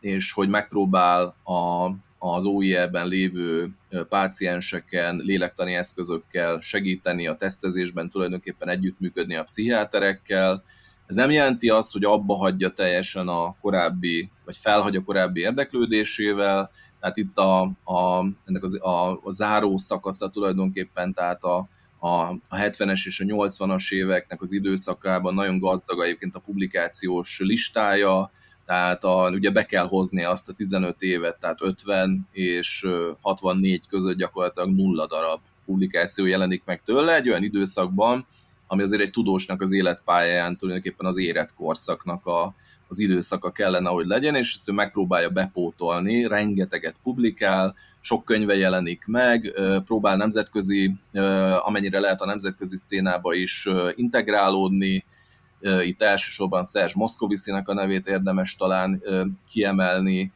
és hogy megpróbál a, az OIE-ben lévő pácienseken lélektani eszközökkel segíteni a tesztezésben, tulajdonképpen együttműködni a pszichiáterekkel. Ez nem jelenti azt, hogy abba hagyja teljesen a korábbi, vagy felhagy a korábbi érdeklődésével, tehát itt a, a, ennek az, a, a záró szakasza tulajdonképpen, tehát a, a, a 70-es és a 80-as éveknek az időszakában nagyon gazdag egyébként a publikációs listája, tehát a, ugye be kell hozni azt a 15 évet, tehát 50 és 64 között gyakorlatilag nulla darab publikáció jelenik meg tőle, egy olyan időszakban, ami azért egy tudósnak az életpályáján tulajdonképpen az érett korszaknak a, az időszaka kellene, hogy legyen, és ezt ő megpróbálja bepótolni, rengeteget publikál, sok könyve jelenik meg, próbál nemzetközi, amennyire lehet a nemzetközi szénába is integrálódni, itt elsősorban Szerzs Moszkoviszinek a nevét érdemes talán kiemelni.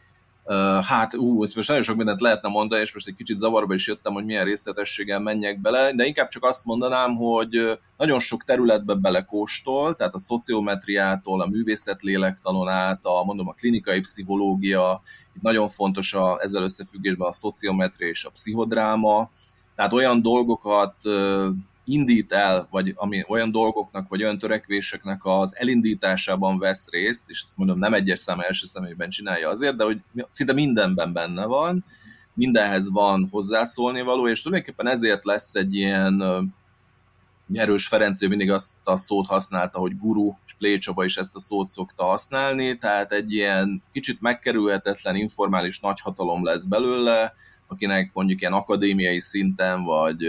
Hát, ú, most nagyon sok mindent lehetne mondani, és most egy kicsit zavarba is jöttem, hogy milyen részletességgel menjek bele, de inkább csak azt mondanám, hogy nagyon sok területbe belekóstol, tehát a szociometriától, a művészetlélektanon át, a, mondom, a klinikai pszichológia, itt nagyon fontos a, ezzel összefüggésben a szociometria és a pszichodráma, tehát olyan dolgokat indít el, vagy ami olyan dolgoknak, vagy olyan törekvéseknek az elindításában vesz részt, és ezt mondom, nem egyes szám első személyben csinálja azért, de hogy szinte mindenben benne van, mindenhez van hozzászólni való, és tulajdonképpen ezért lesz egy ilyen Nyerős Ferenc, ő mindig azt a szót használta, hogy guru, és Plécsaba is ezt a szót szokta használni, tehát egy ilyen kicsit megkerülhetetlen informális nagyhatalom lesz belőle, akinek mondjuk ilyen akadémiai szinten, vagy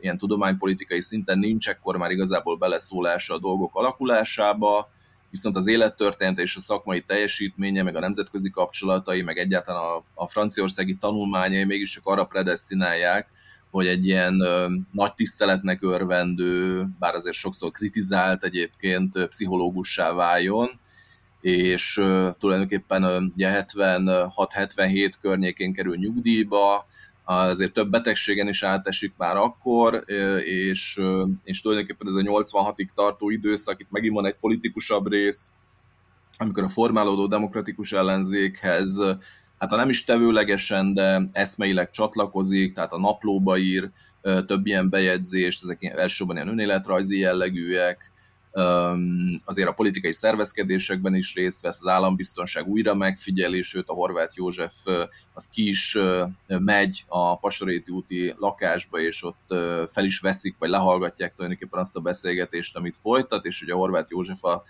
ilyen tudománypolitikai szinten nincs, akkor már igazából beleszólása a dolgok alakulásába, viszont az élettörténet és a szakmai teljesítménye, meg a nemzetközi kapcsolatai, meg egyáltalán a, a franciaországi tanulmányai mégiscsak arra predestinálják, hogy egy ilyen ö, nagy tiszteletnek örvendő, bár azért sokszor kritizált egyébként pszichológussá váljon, és uh, tulajdonképpen uh, ugye 76-77 környékén kerül nyugdíjba, azért több betegségen is átesik már akkor, és, és tulajdonképpen ez a 86-ig tartó időszak, itt megint van egy politikusabb rész, amikor a formálódó demokratikus ellenzékhez, hát ha nem is tevőlegesen, de eszmeileg csatlakozik, tehát a naplóba ír több ilyen bejegyzést, ezek elsősorban ilyen önéletrajzi jellegűek, azért a politikai szervezkedésekben is részt vesz, az állambiztonság újra megfigyeli, sőt a Horváth József az ki is megy a Pasoréti úti lakásba, és ott fel is veszik, vagy lehallgatják tulajdonképpen azt a beszélgetést, amit folytat, és ugye a Horváth József a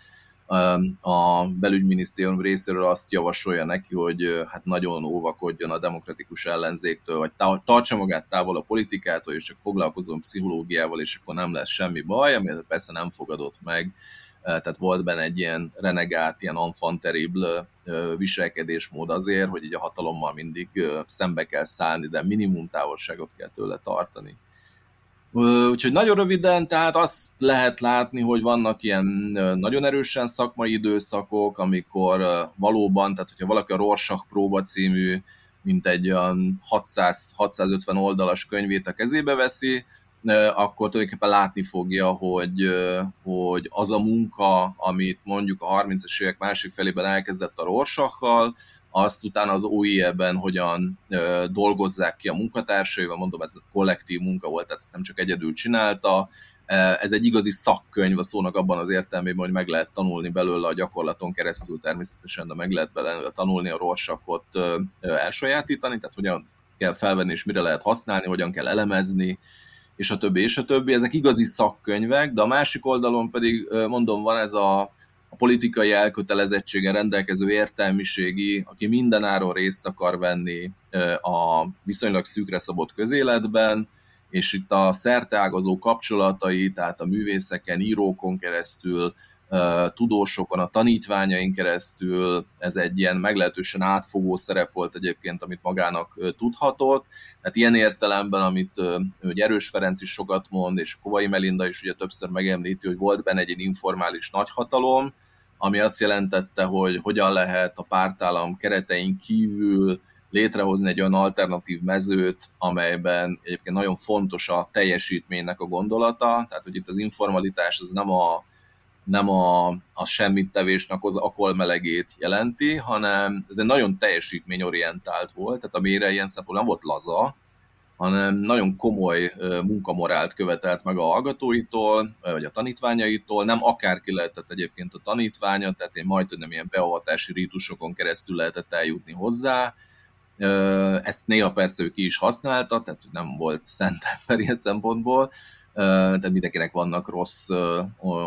a belügyminisztérium részéről azt javasolja neki, hogy hát nagyon óvakodjon a demokratikus ellenzéktől, vagy tartsa magát távol a politikától, és csak foglalkozom pszichológiával, és akkor nem lesz semmi baj, ami persze nem fogadott meg. Tehát volt benne egy ilyen renegát, ilyen enfant terrible viselkedésmód azért, hogy így a hatalommal mindig szembe kell szállni, de minimum távolságot kell tőle tartani. Úgyhogy nagyon röviden, tehát azt lehet látni, hogy vannak ilyen nagyon erősen szakmai időszakok, amikor valóban, tehát hogyha valaki a Rorschach próba című, mint egy olyan 600-650 oldalas könyvét a kezébe veszi, akkor tulajdonképpen látni fogja, hogy, hogy az a munka, amit mondjuk a 30-es évek másik felében elkezdett a Rorschachal, azt utána az OIE-ben hogyan ö, dolgozzák ki a munkatársaival, mondom, ez kollektív munka volt, tehát ezt nem csak egyedül csinálta, ez egy igazi szakkönyv a szónak abban az értelmében, hogy meg lehet tanulni belőle a gyakorlaton keresztül természetesen, de meg lehet belőle tanulni a rorsakot elsajátítani, tehát hogyan kell felvenni, és mire lehet használni, hogyan kell elemezni, és a többi, és a többi. Ezek igazi szakkönyvek, de a másik oldalon pedig, mondom, van ez a, a politikai elkötelezettségen rendelkező értelmiségi, aki mindenáron részt akar venni a viszonylag szűkre szabott közéletben, és itt a szerteágazó kapcsolatai, tehát a művészeken, írókon keresztül, tudósokon, a tanítványain keresztül, ez egy ilyen meglehetősen átfogó szerep volt egyébként, amit magának tudhatott. Tehát ilyen értelemben, amit ugye Erős Ferenc is sokat mond, és Kovai Melinda is ugye többször megemlíti, hogy volt benne egy informális nagyhatalom, ami azt jelentette, hogy hogyan lehet a pártállam keretein kívül létrehozni egy olyan alternatív mezőt, amelyben egyébként nagyon fontos a teljesítménynek a gondolata, tehát hogy itt az informalitás az nem a, nem a, a semmit tevésnek az akolmelegét jelenti, hanem ez egy nagyon teljesítményorientált volt, tehát a mére ilyen szempontból nem volt laza, hanem nagyon komoly munkamorált követelt meg a hallgatóitól, vagy a tanítványaitól, nem akárki lehetett egyébként a tanítványa, tehát én majd nem ilyen beavatási rítusokon keresztül lehetett eljutni hozzá, ezt néha persze ő ki is használta, tehát nem volt szent [laughs] ember ilyen szempontból, tehát mindenkinek vannak rossz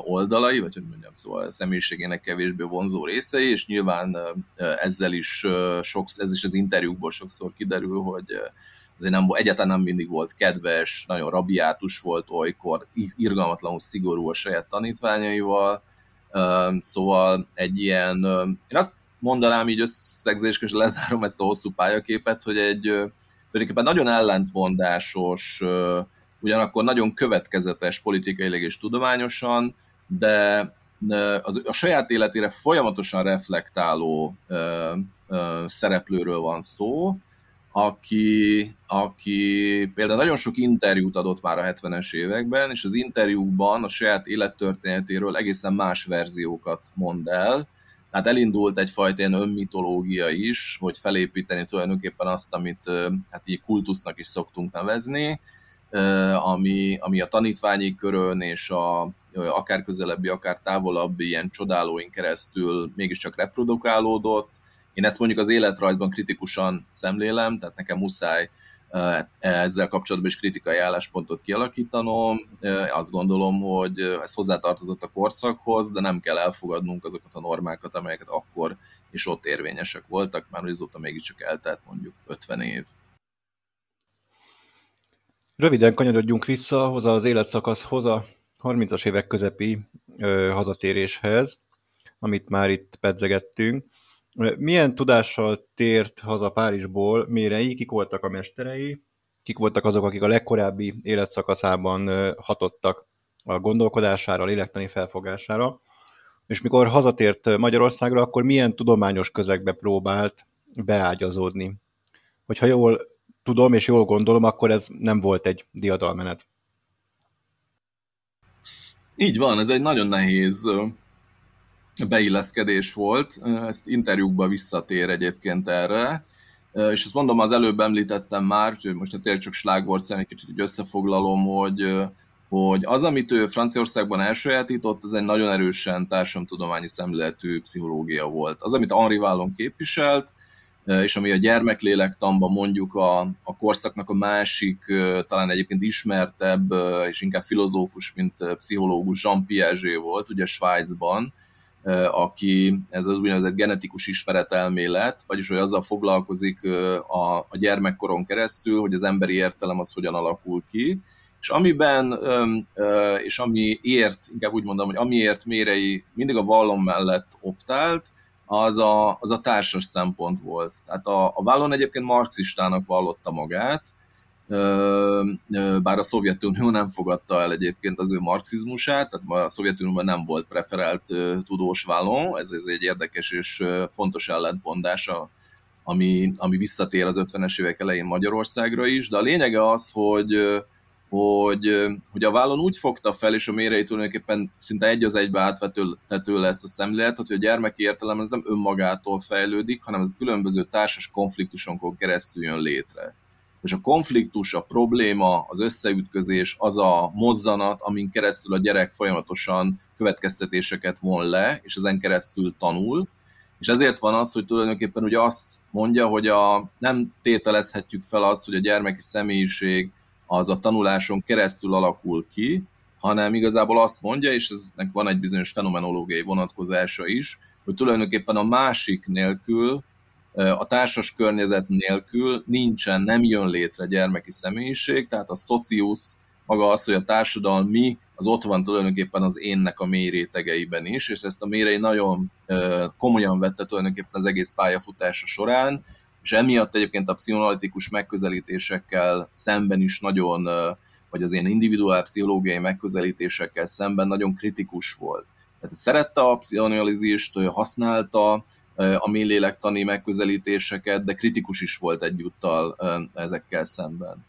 oldalai, vagy hogy mondjam, szóval a személyiségének kevésbé vonzó részei, és nyilván ezzel is, sok, ez is az interjúkból sokszor kiderül, hogy azért nem, egyáltalán nem mindig volt kedves, nagyon rabiátus volt olykor, irgalmatlanul szigorú a saját tanítványaival, szóval egy ilyen, én azt mondanám így összegzés, és lezárom ezt a hosszú pályaképet, hogy egy tulajdonképpen nagyon ellentmondásos, ugyanakkor nagyon következetes politikailag és tudományosan, de az, a saját életére folyamatosan reflektáló ö, ö, szereplőről van szó, aki, aki például nagyon sok interjút adott már a 70-es években, és az interjúkban a saját élettörténetéről egészen más verziókat mond el, tehát elindult egyfajta ilyen önmitológia is, hogy felépíteni tulajdonképpen azt, amit hát így kultusznak is szoktunk nevezni, ami, ami a tanítványi körön és a, akár közelebbi, akár távolabbi ilyen csodálóink keresztül mégiscsak reprodukálódott. Én ezt mondjuk az életrajzban kritikusan szemlélem, tehát nekem muszáj ezzel kapcsolatban is kritikai álláspontot kialakítanom. Azt gondolom, hogy ez hozzátartozott a korszakhoz, de nem kell elfogadnunk azokat a normákat, amelyeket akkor és ott érvényesek voltak, már azóta mégiscsak eltelt mondjuk 50 év. Röviden kanyarodjunk vissza hozzá az életszakaszhoz, a 30-as évek közepi ö, hazatéréshez, amit már itt pedzegettünk. Milyen tudással tért haza Párizsból Mérei, kik voltak a mesterei, kik voltak azok, akik a legkorábbi életszakaszában hatottak a gondolkodására, a lélektani felfogására, és mikor hazatért Magyarországra, akkor milyen tudományos közegbe próbált beágyazódni. Hogyha jól tudom és jól gondolom, akkor ez nem volt egy diadalmenet. Így van, ez egy nagyon nehéz beilleszkedés volt, ezt interjúkba visszatér egyébként erre, és ezt mondom, az előbb említettem már, hogy most tényleg csak slágvort egy kicsit összefoglalom, hogy, hogy az, amit ő Franciaországban elsajátított, az egy nagyon erősen társadalomtudományi szemléletű pszichológia volt. Az, amit Henri Wallon képviselt, és ami a gyermeklélektanban mondjuk a, a korszaknak a másik, talán egyébként ismertebb és inkább filozófus, mint pszichológus Jean Piaget volt, ugye Svájcban, aki ez az úgynevezett genetikus ismeretelmélet, vagyis hogy azzal foglalkozik a, a gyermekkoron keresztül, hogy az emberi értelem az hogyan alakul ki, és amiben, és ami ért, inkább úgy mondom, hogy amiért Mérei mindig a vallom mellett optált, az a, az a társas szempont volt. Tehát a, a Vallon egyébként marxistának vallotta magát, bár a Szovjetunió nem fogadta el egyébként az ő marxizmusát, tehát a Szovjetunióban nem volt preferált tudós Vallon, ez, ez egy érdekes és fontos ellentmondása, ami, ami visszatér az 50-es évek elején Magyarországra is, de a lényege az, hogy hogy, hogy a vállon úgy fogta fel, és a mérei tulajdonképpen szinte egy az egybe átvető le ezt a szemléletet, hogy a gyermeki értelem ez nem önmagától fejlődik, hanem ez különböző társas konfliktusonkon keresztül jön létre. És a konfliktus, a probléma, az összeütközés, az a mozzanat, amin keresztül a gyerek folyamatosan következtetéseket von le, és ezen keresztül tanul, És ezért van az, hogy tulajdonképpen ugye azt mondja, hogy a, nem tételezhetjük fel azt, hogy a gyermeki személyiség az a tanuláson keresztül alakul ki, hanem igazából azt mondja, és eznek van egy bizonyos fenomenológiai vonatkozása is, hogy tulajdonképpen a másik nélkül, a társas környezet nélkül nincsen, nem jön létre gyermeki személyiség, tehát a szociusz maga az, hogy a társadalmi, az ott van tulajdonképpen az énnek a mély rétegeiben is, és ezt a mérei nagyon komolyan vette tulajdonképpen az egész pályafutása során, és emiatt egyébként a pszichoanalitikus megközelítésekkel szemben is nagyon, vagy az ilyen individuál pszichológiai megközelítésekkel szemben nagyon kritikus volt. Tehát szerette a pszichoanalízist, használta a mélylélektani megközelítéseket, de kritikus is volt egyúttal ezekkel szemben.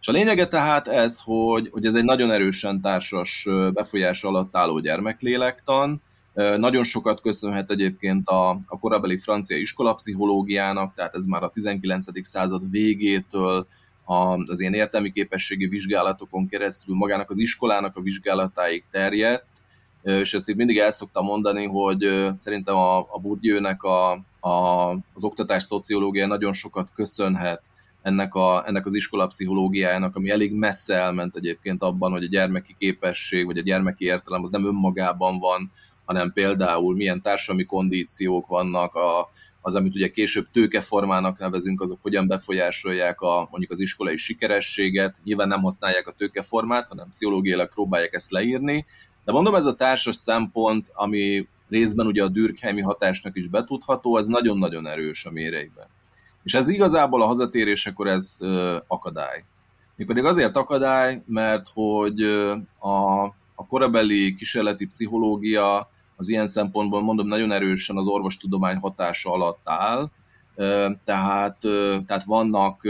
És a lényege tehát ez, hogy, hogy ez egy nagyon erősen társas befolyás alatt álló gyermeklélektan, nagyon sokat köszönhet egyébként a, a korabeli francia iskolapszichológiának, tehát ez már a 19. század végétől az ilyen értelmi képességi vizsgálatokon keresztül magának az iskolának a vizsgálatáig terjedt, és ezt itt mindig el szoktam mondani, hogy szerintem a, a Bourdieu-nek a, a, az oktatás szociológia nagyon sokat köszönhet ennek, a, ennek az iskolapszichológiájának, ami elég messze elment egyébként abban, hogy a gyermeki képesség, vagy a gyermeki értelem az nem önmagában van, hanem például milyen társadalmi kondíciók vannak, a, az, amit ugye később tőkeformának nevezünk, azok hogyan befolyásolják a, mondjuk az iskolai sikerességet. Nyilván nem használják a tőkeformát, hanem pszichológiailag próbálják ezt leírni. De mondom, ez a társas szempont, ami részben ugye a Dürkheimi hatásnak is betudható, ez nagyon-nagyon erős a méreiben. És ez igazából a hazatérésekor ez akadály. Mégpedig azért akadály, mert hogy a, a korabeli kísérleti pszichológia az ilyen szempontból mondom nagyon erősen az orvostudomány hatása alatt áll, tehát, tehát vannak,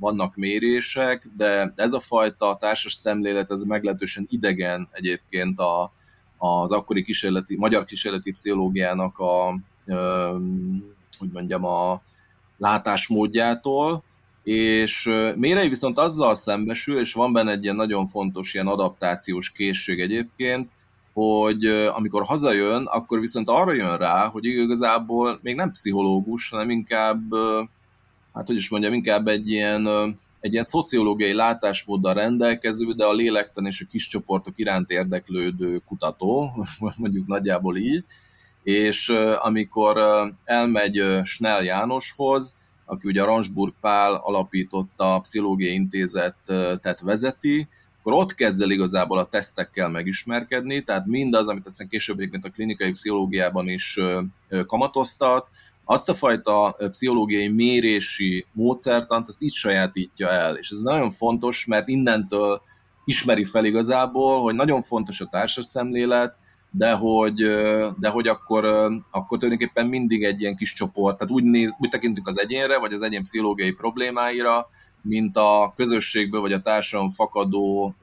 vannak mérések, de ez a fajta társas szemlélet, ez meglehetősen idegen egyébként a, az akkori kísérleti, magyar kísérleti pszichológiának a, hogy mondjam, a látásmódjától, és Mérei viszont azzal szembesül, és van benne egy ilyen nagyon fontos ilyen adaptációs készség egyébként, hogy amikor hazajön, akkor viszont arra jön rá, hogy igazából még nem pszichológus, hanem inkább, hát hogy is mondjam, inkább egy ilyen, egy ilyen szociológiai látásmóddal rendelkező, de a lélektan és a kis csoportok iránt érdeklődő kutató, [laughs] mondjuk nagyjából így, és amikor elmegy Snell Jánoshoz, aki ugye a Ransburg Pál alapította a Pszichológiai Intézetet vezeti, akkor ott kezd el igazából a tesztekkel megismerkedni, tehát mindaz, amit aztán később egyébként a klinikai pszichológiában is kamatoztat, azt a fajta pszichológiai mérési módszertant, azt így sajátítja el. És ez nagyon fontos, mert innentől ismeri fel igazából, hogy nagyon fontos a társas szemlélet, de hogy, de hogy akkor, akkor tulajdonképpen mindig egy ilyen kis csoport, tehát úgy, néz, úgy tekintünk az egyénre, vagy az egyén pszichológiai problémáira, mint a közösségből vagy a társadalom fakadó,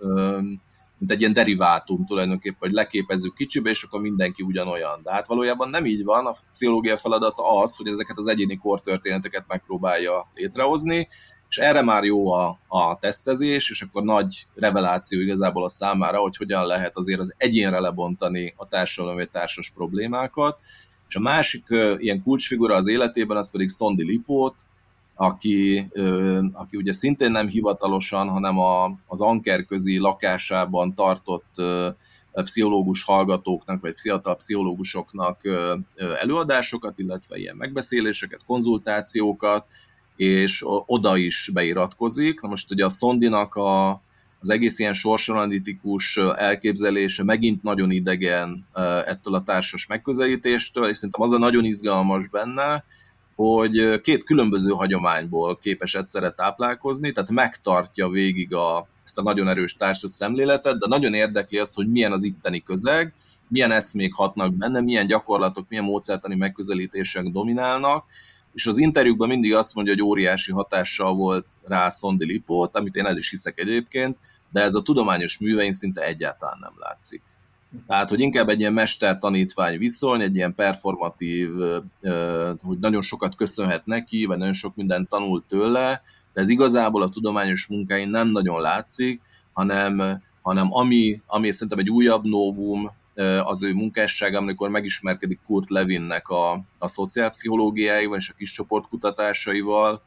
mint egy ilyen derivátum tulajdonképpen, hogy leképezzük kicsibe, és akkor mindenki ugyanolyan. De hát valójában nem így van, a pszichológia feladata az, hogy ezeket az egyéni kortörténeteket megpróbálja létrehozni, és erre már jó a, a tesztezés, és akkor nagy reveláció igazából a számára, hogy hogyan lehet azért az egyénre lebontani a társadalom vagy társas problémákat. És a másik ilyen kulcsfigura az életében, az pedig Szondi Lipót, aki, aki ugye szintén nem hivatalosan, hanem a, az ankerközi lakásában tartott pszichológus hallgatóknak, vagy fiatal pszichológusoknak előadásokat, illetve ilyen megbeszéléseket, konzultációkat, és oda is beiratkozik. Na most ugye a Szondinak a, az egész ilyen sorsanalitikus elképzelése megint nagyon idegen ettől a társas megközelítéstől, és szerintem az a nagyon izgalmas benne, hogy két különböző hagyományból képes egyszerre táplálkozni, tehát megtartja végig a, ezt a nagyon erős társas szemléletet, de nagyon érdekli az, hogy milyen az itteni közeg, milyen eszmék hatnak benne, milyen gyakorlatok, milyen módszertani megközelítések dominálnak, és az interjúkban mindig azt mondja, hogy óriási hatással volt rá Szondi Lipót, amit én el is hiszek egyébként, de ez a tudományos művein szinte egyáltalán nem látszik. Tehát, hogy inkább egy ilyen mester-tanítvány viszony, egy ilyen performatív, hogy nagyon sokat köszönhet neki, vagy nagyon sok mindent tanult tőle, de ez igazából a tudományos munkáin nem nagyon látszik, hanem, hanem ami, ami szerintem egy újabb novum, az ő munkássága, amikor megismerkedik Kurt Levinnek a, a szociálpszichológiáival és a kis csoportkutatásaival,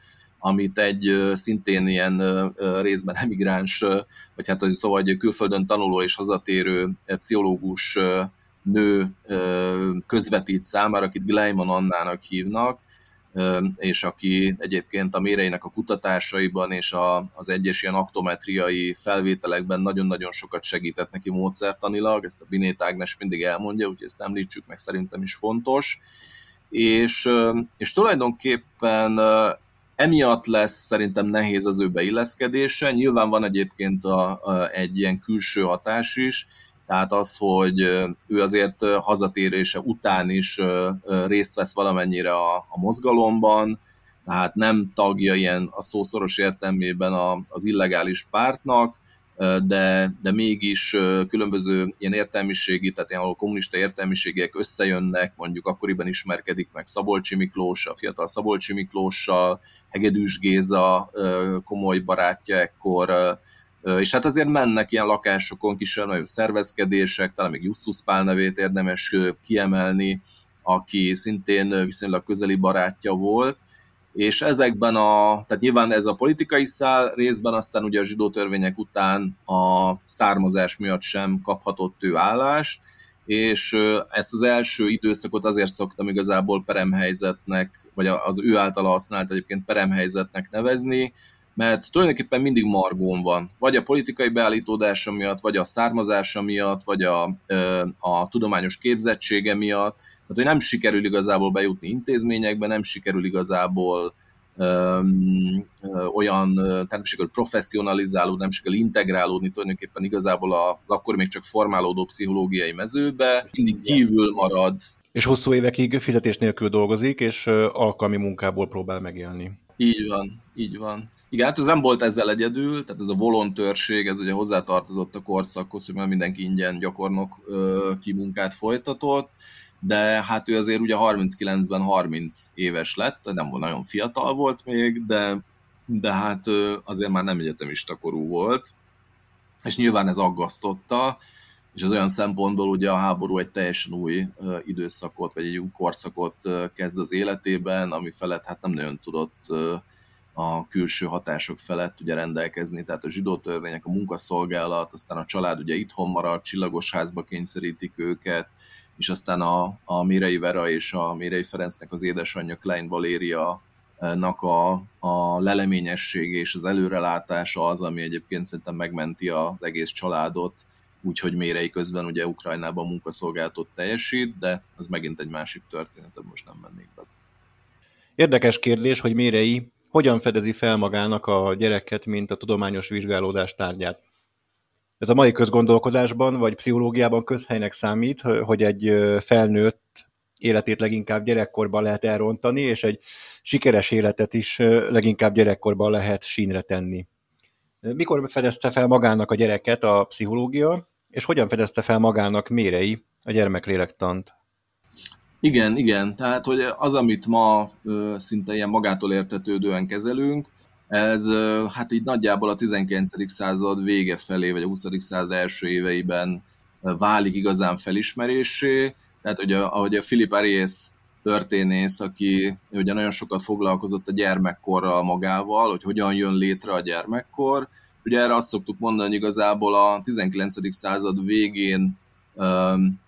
amit egy szintén ilyen részben emigráns, vagy hát szóval egy külföldön tanuló és hazatérő pszichológus nő közvetít számára, akit Gleimon Annának hívnak, és aki egyébként a méreinek a kutatásaiban és a, az egyes ilyen aktometriai felvételekben nagyon-nagyon sokat segített neki módszertanilag, ezt a Binét Ágnes mindig elmondja, úgyhogy ezt említsük meg, szerintem is fontos. És, és tulajdonképpen emiatt lesz szerintem nehéz az ő beilleszkedése. Nyilván van egyébként a, a, egy ilyen külső hatás is, tehát az, hogy ő azért hazatérése után is részt vesz valamennyire a, a mozgalomban, tehát nem tagja ilyen a szószoros értelmében a, az illegális pártnak, de, de mégis különböző ilyen értelmiségi, tehát ilyen kommunista értelmiségek összejönnek, mondjuk akkoriban ismerkedik meg Szabolcsi Miklós, a fiatal Szabolcsi Miklóssal, Hegedűs Géza komoly barátja ekkor, és hát azért mennek ilyen lakásokon nagyobb szervezkedések, talán még Justus Pál nevét érdemes kiemelni, aki szintén viszonylag közeli barátja volt, és ezekben a, tehát nyilván ez a politikai szál részben, aztán ugye a zsidó törvények után a származás miatt sem kaphatott ő állást, és ezt az első időszakot azért szoktam igazából peremhelyzetnek, vagy az ő általa használt egyébként peremhelyzetnek nevezni, mert tulajdonképpen mindig margón van. Vagy a politikai beállítódása miatt, vagy a származása miatt, vagy a, a tudományos képzettsége miatt. Tehát, hogy nem sikerül igazából bejutni intézményekbe, nem sikerül igazából öm, olyan, tehát nem sikerül professzionalizálódni, nem sikerül integrálódni tulajdonképpen igazából az akkor még csak formálódó pszichológiai mezőbe, mindig kívül marad. És hosszú évekig fizetés nélkül dolgozik, és alkalmi munkából próbál megélni. Így van, így van. Igen, hát ez nem volt ezzel egyedül, tehát ez a volontőrség, ez ugye hozzátartozott a korszakhoz, hogy mindenki ingyen gyakornok kimunkát folytatott, de hát ő azért ugye 39-ben 30 éves lett, nem volt nagyon fiatal volt még, de, de hát azért már nem egyetemista korú volt, és nyilván ez aggasztotta, és az olyan szempontból ugye a háború egy teljesen új időszakot, vagy egy új korszakot kezd az életében, ami felett hát nem nagyon tudott a külső hatások felett ugye rendelkezni, tehát a zsidó törvények, a munkaszolgálat, aztán a család ugye itthon marad, csillagos házba kényszerítik őket, és aztán a, a Mérei Vera és a Mérei Ferencnek az édesanyja Klein Valéria nak a, a leleményessége és az előrelátása az, ami egyébként szerintem megmenti az egész családot, úgyhogy Mérei közben ugye Ukrajnában munkaszolgálatot teljesít, de ez megint egy másik történet, most nem mennék be. Érdekes kérdés, hogy Mérei hogyan fedezi fel magának a gyereket, mint a tudományos vizsgálódás tárgyát. Ez a mai közgondolkodásban vagy pszichológiában közhelynek számít, hogy egy felnőtt életét leginkább gyerekkorban lehet elrontani, és egy sikeres életet is leginkább gyerekkorban lehet sínre tenni. Mikor fedezte fel magának a gyereket a pszichológia, és hogyan fedezte fel magának mérei a gyermeklélektant? Igen, igen. Tehát, hogy az, amit ma szinte ilyen magától értetődően kezelünk, ez hát így nagyjából a 19. század vége felé, vagy a 20. század első éveiben válik igazán felismerésé. Tehát, a, ahogy a Philip Arias történész, aki ugye nagyon sokat foglalkozott a gyermekkorral magával, hogy hogyan jön létre a gyermekkor. Ugye erre azt szoktuk mondani, hogy igazából a 19. század végén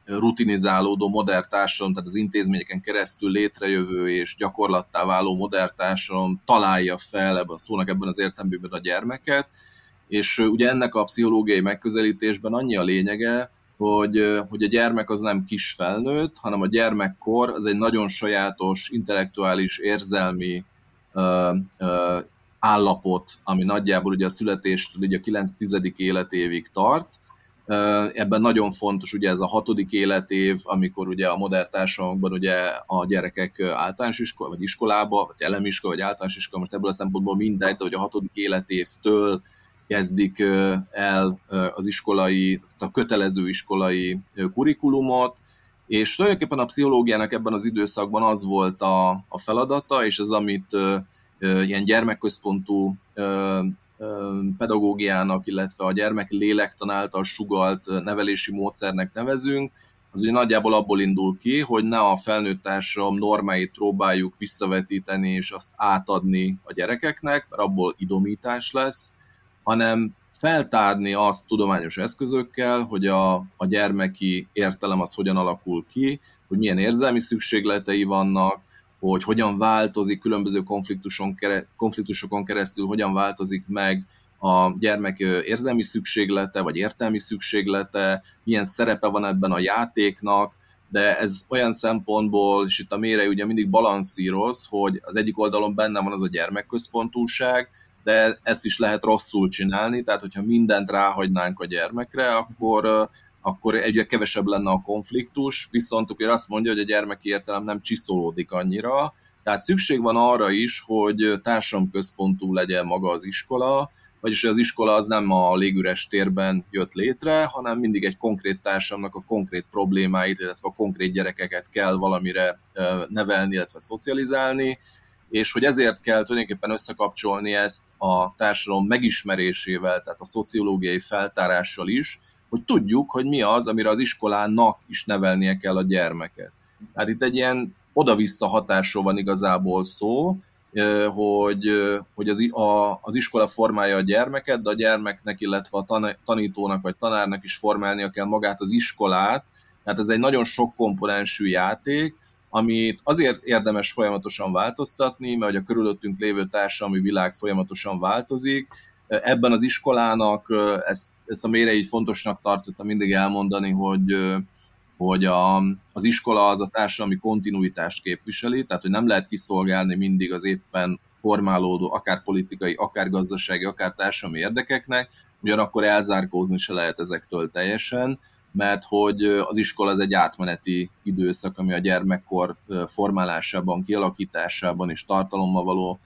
rutinizálódó modern társadalom, tehát az intézményeken keresztül létrejövő és gyakorlattá váló modern társadalom találja fel ebben a szónak ebben az értelmében a gyermeket, és ugye ennek a pszichológiai megközelítésben annyi a lényege, hogy, hogy a gyermek az nem kis felnőtt, hanem a gyermekkor az egy nagyon sajátos, intellektuális, érzelmi ö, ö, állapot, ami nagyjából ugye a születéstől ugye a 9-10. életévig tart, Ebben nagyon fontos ugye ez a hatodik életév, amikor ugye a modern társadalmakban ugye a gyerekek általános iskola, vagy iskolába, vagy elemiskola, vagy általános iskola, most ebből a szempontból mindegy, de hogy a hatodik életévtől kezdik el az iskolai, a kötelező iskolai kurikulumot, és tulajdonképpen a pszichológiának ebben az időszakban az volt a, a feladata, és az, amit ilyen gyermekközpontú pedagógiának, illetve a gyermek lélektan által sugalt nevelési módszernek nevezünk, az ugye nagyjából abból indul ki, hogy ne a felnőtt társadalom normáit próbáljuk visszavetíteni és azt átadni a gyerekeknek, mert abból idomítás lesz, hanem feltárni azt tudományos eszközökkel, hogy a, a gyermeki értelem az hogyan alakul ki, hogy milyen érzelmi szükségletei vannak, hogy hogyan változik különböző konfliktuson, konfliktusokon keresztül, hogyan változik meg a gyermek érzelmi szükséglete, vagy értelmi szükséglete, milyen szerepe van ebben a játéknak, de ez olyan szempontból, és itt a mére ugye mindig balanszíroz, hogy az egyik oldalon benne van az a gyermekközpontúság, de ezt is lehet rosszul csinálni, tehát hogyha mindent ráhagynánk a gyermekre, akkor, akkor egyre kevesebb lenne a konfliktus, viszont akkor azt mondja, hogy a gyermeki értelem nem csiszolódik annyira, tehát szükség van arra is, hogy társadalomközpontú legyen maga az iskola, vagyis az iskola az nem a légüres térben jött létre, hanem mindig egy konkrét társamnak a konkrét problémáit, illetve a konkrét gyerekeket kell valamire nevelni, illetve szocializálni, és hogy ezért kell tulajdonképpen összekapcsolni ezt a társadalom megismerésével, tehát a szociológiai feltárással is, hogy tudjuk, hogy mi az, amire az iskolának is nevelnie kell a gyermeket. Tehát itt egy ilyen oda-vissza hatásról van igazából szó, hogy, hogy az, a, az iskola formálja a gyermeket, de a gyermeknek, illetve a tanítónak vagy tanárnak is formálnia kell magát az iskolát, tehát ez egy nagyon sok komponensű játék, amit azért érdemes folyamatosan változtatni, mert hogy a körülöttünk lévő társadalmi világ folyamatosan változik. Ebben az iskolának ezt, ezt a mére így fontosnak tartottam mindig elmondani, hogy, hogy a, az iskola az a társadalmi kontinuitást képviseli, tehát hogy nem lehet kiszolgálni mindig az éppen formálódó, akár politikai, akár gazdasági, akár társadalmi érdekeknek, ugyanakkor elzárkózni se lehet ezektől teljesen, mert hogy az iskola az egy átmeneti időszak, ami a gyermekkor formálásában, kialakításában és tartalommal való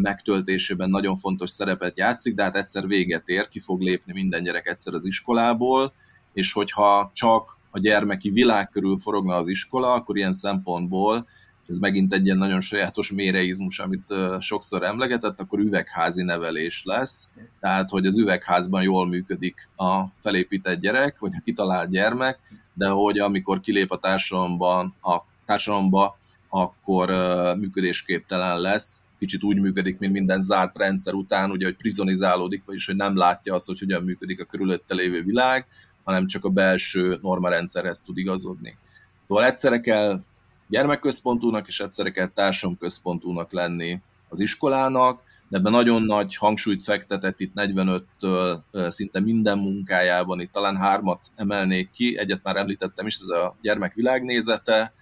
megtöltésében nagyon fontos szerepet játszik, de hát egyszer véget ér, ki fog lépni minden gyerek egyszer az iskolából, és hogyha csak a gyermeki világ körül forogna az iskola, akkor ilyen szempontból ez megint egy ilyen nagyon sajátos méreizmus, amit sokszor emlegetett, akkor üvegházi nevelés lesz, tehát hogy az üvegházban jól működik a felépített gyerek, vagy a kitalált gyermek, de hogy amikor kilép a társadalomban, a társadalomba, akkor működésképtelen lesz, kicsit úgy működik, mint minden zárt rendszer után, ugye, hogy prizonizálódik, vagyis hogy nem látja azt, hogy hogyan működik a körülötte lévő világ, hanem csak a belső normarendszerhez tud igazodni. Szóval egyszerre kell gyermekközpontúnak, és egyszerre kell társadalomközpontúnak lenni az iskolának, de ebben nagyon nagy hangsúlyt fektetett itt 45-től szinte minden munkájában, itt talán hármat emelnék ki, egyet már említettem is, ez a gyermek világnézete,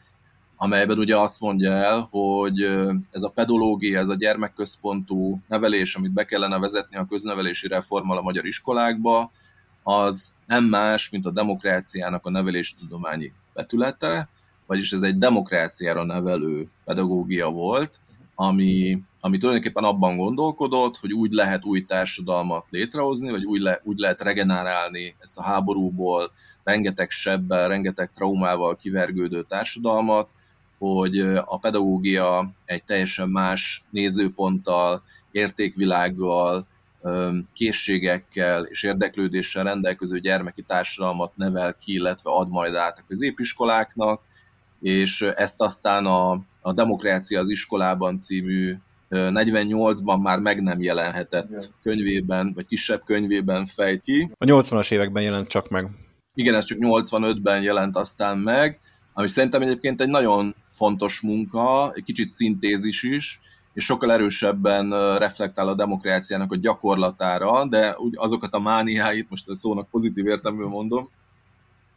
amelyben ugye azt mondja el, hogy ez a pedológia, ez a gyermekközpontú nevelés, amit be kellene vezetni a köznevelési reformmal a magyar iskolákba, az nem más, mint a demokráciának a neveléstudományi vetülete, vagyis ez egy demokráciára nevelő pedagógia volt, ami, ami tulajdonképpen abban gondolkodott, hogy úgy lehet új társadalmat létrehozni, vagy úgy, le, úgy lehet regenerálni ezt a háborúból rengeteg sebbel, rengeteg traumával kivergődő társadalmat, hogy a pedagógia egy teljesen más nézőponttal, értékvilággal, készségekkel és érdeklődéssel rendelkező gyermeki társadalmat nevel ki, illetve ad majd át a középiskoláknak, és ezt aztán a, a Demokrácia az iskolában című 48-ban már meg nem jelenhetett Igen. könyvében, vagy kisebb könyvében fej ki. A 80-as években jelent csak meg. Igen, ez csak 85-ben jelent aztán meg, ami szerintem egyébként egy nagyon fontos munka, egy kicsit szintézis is, és sokkal erősebben reflektál a demokráciának a gyakorlatára, de azokat a mániáit, most a szónak pozitív értelműen mondom,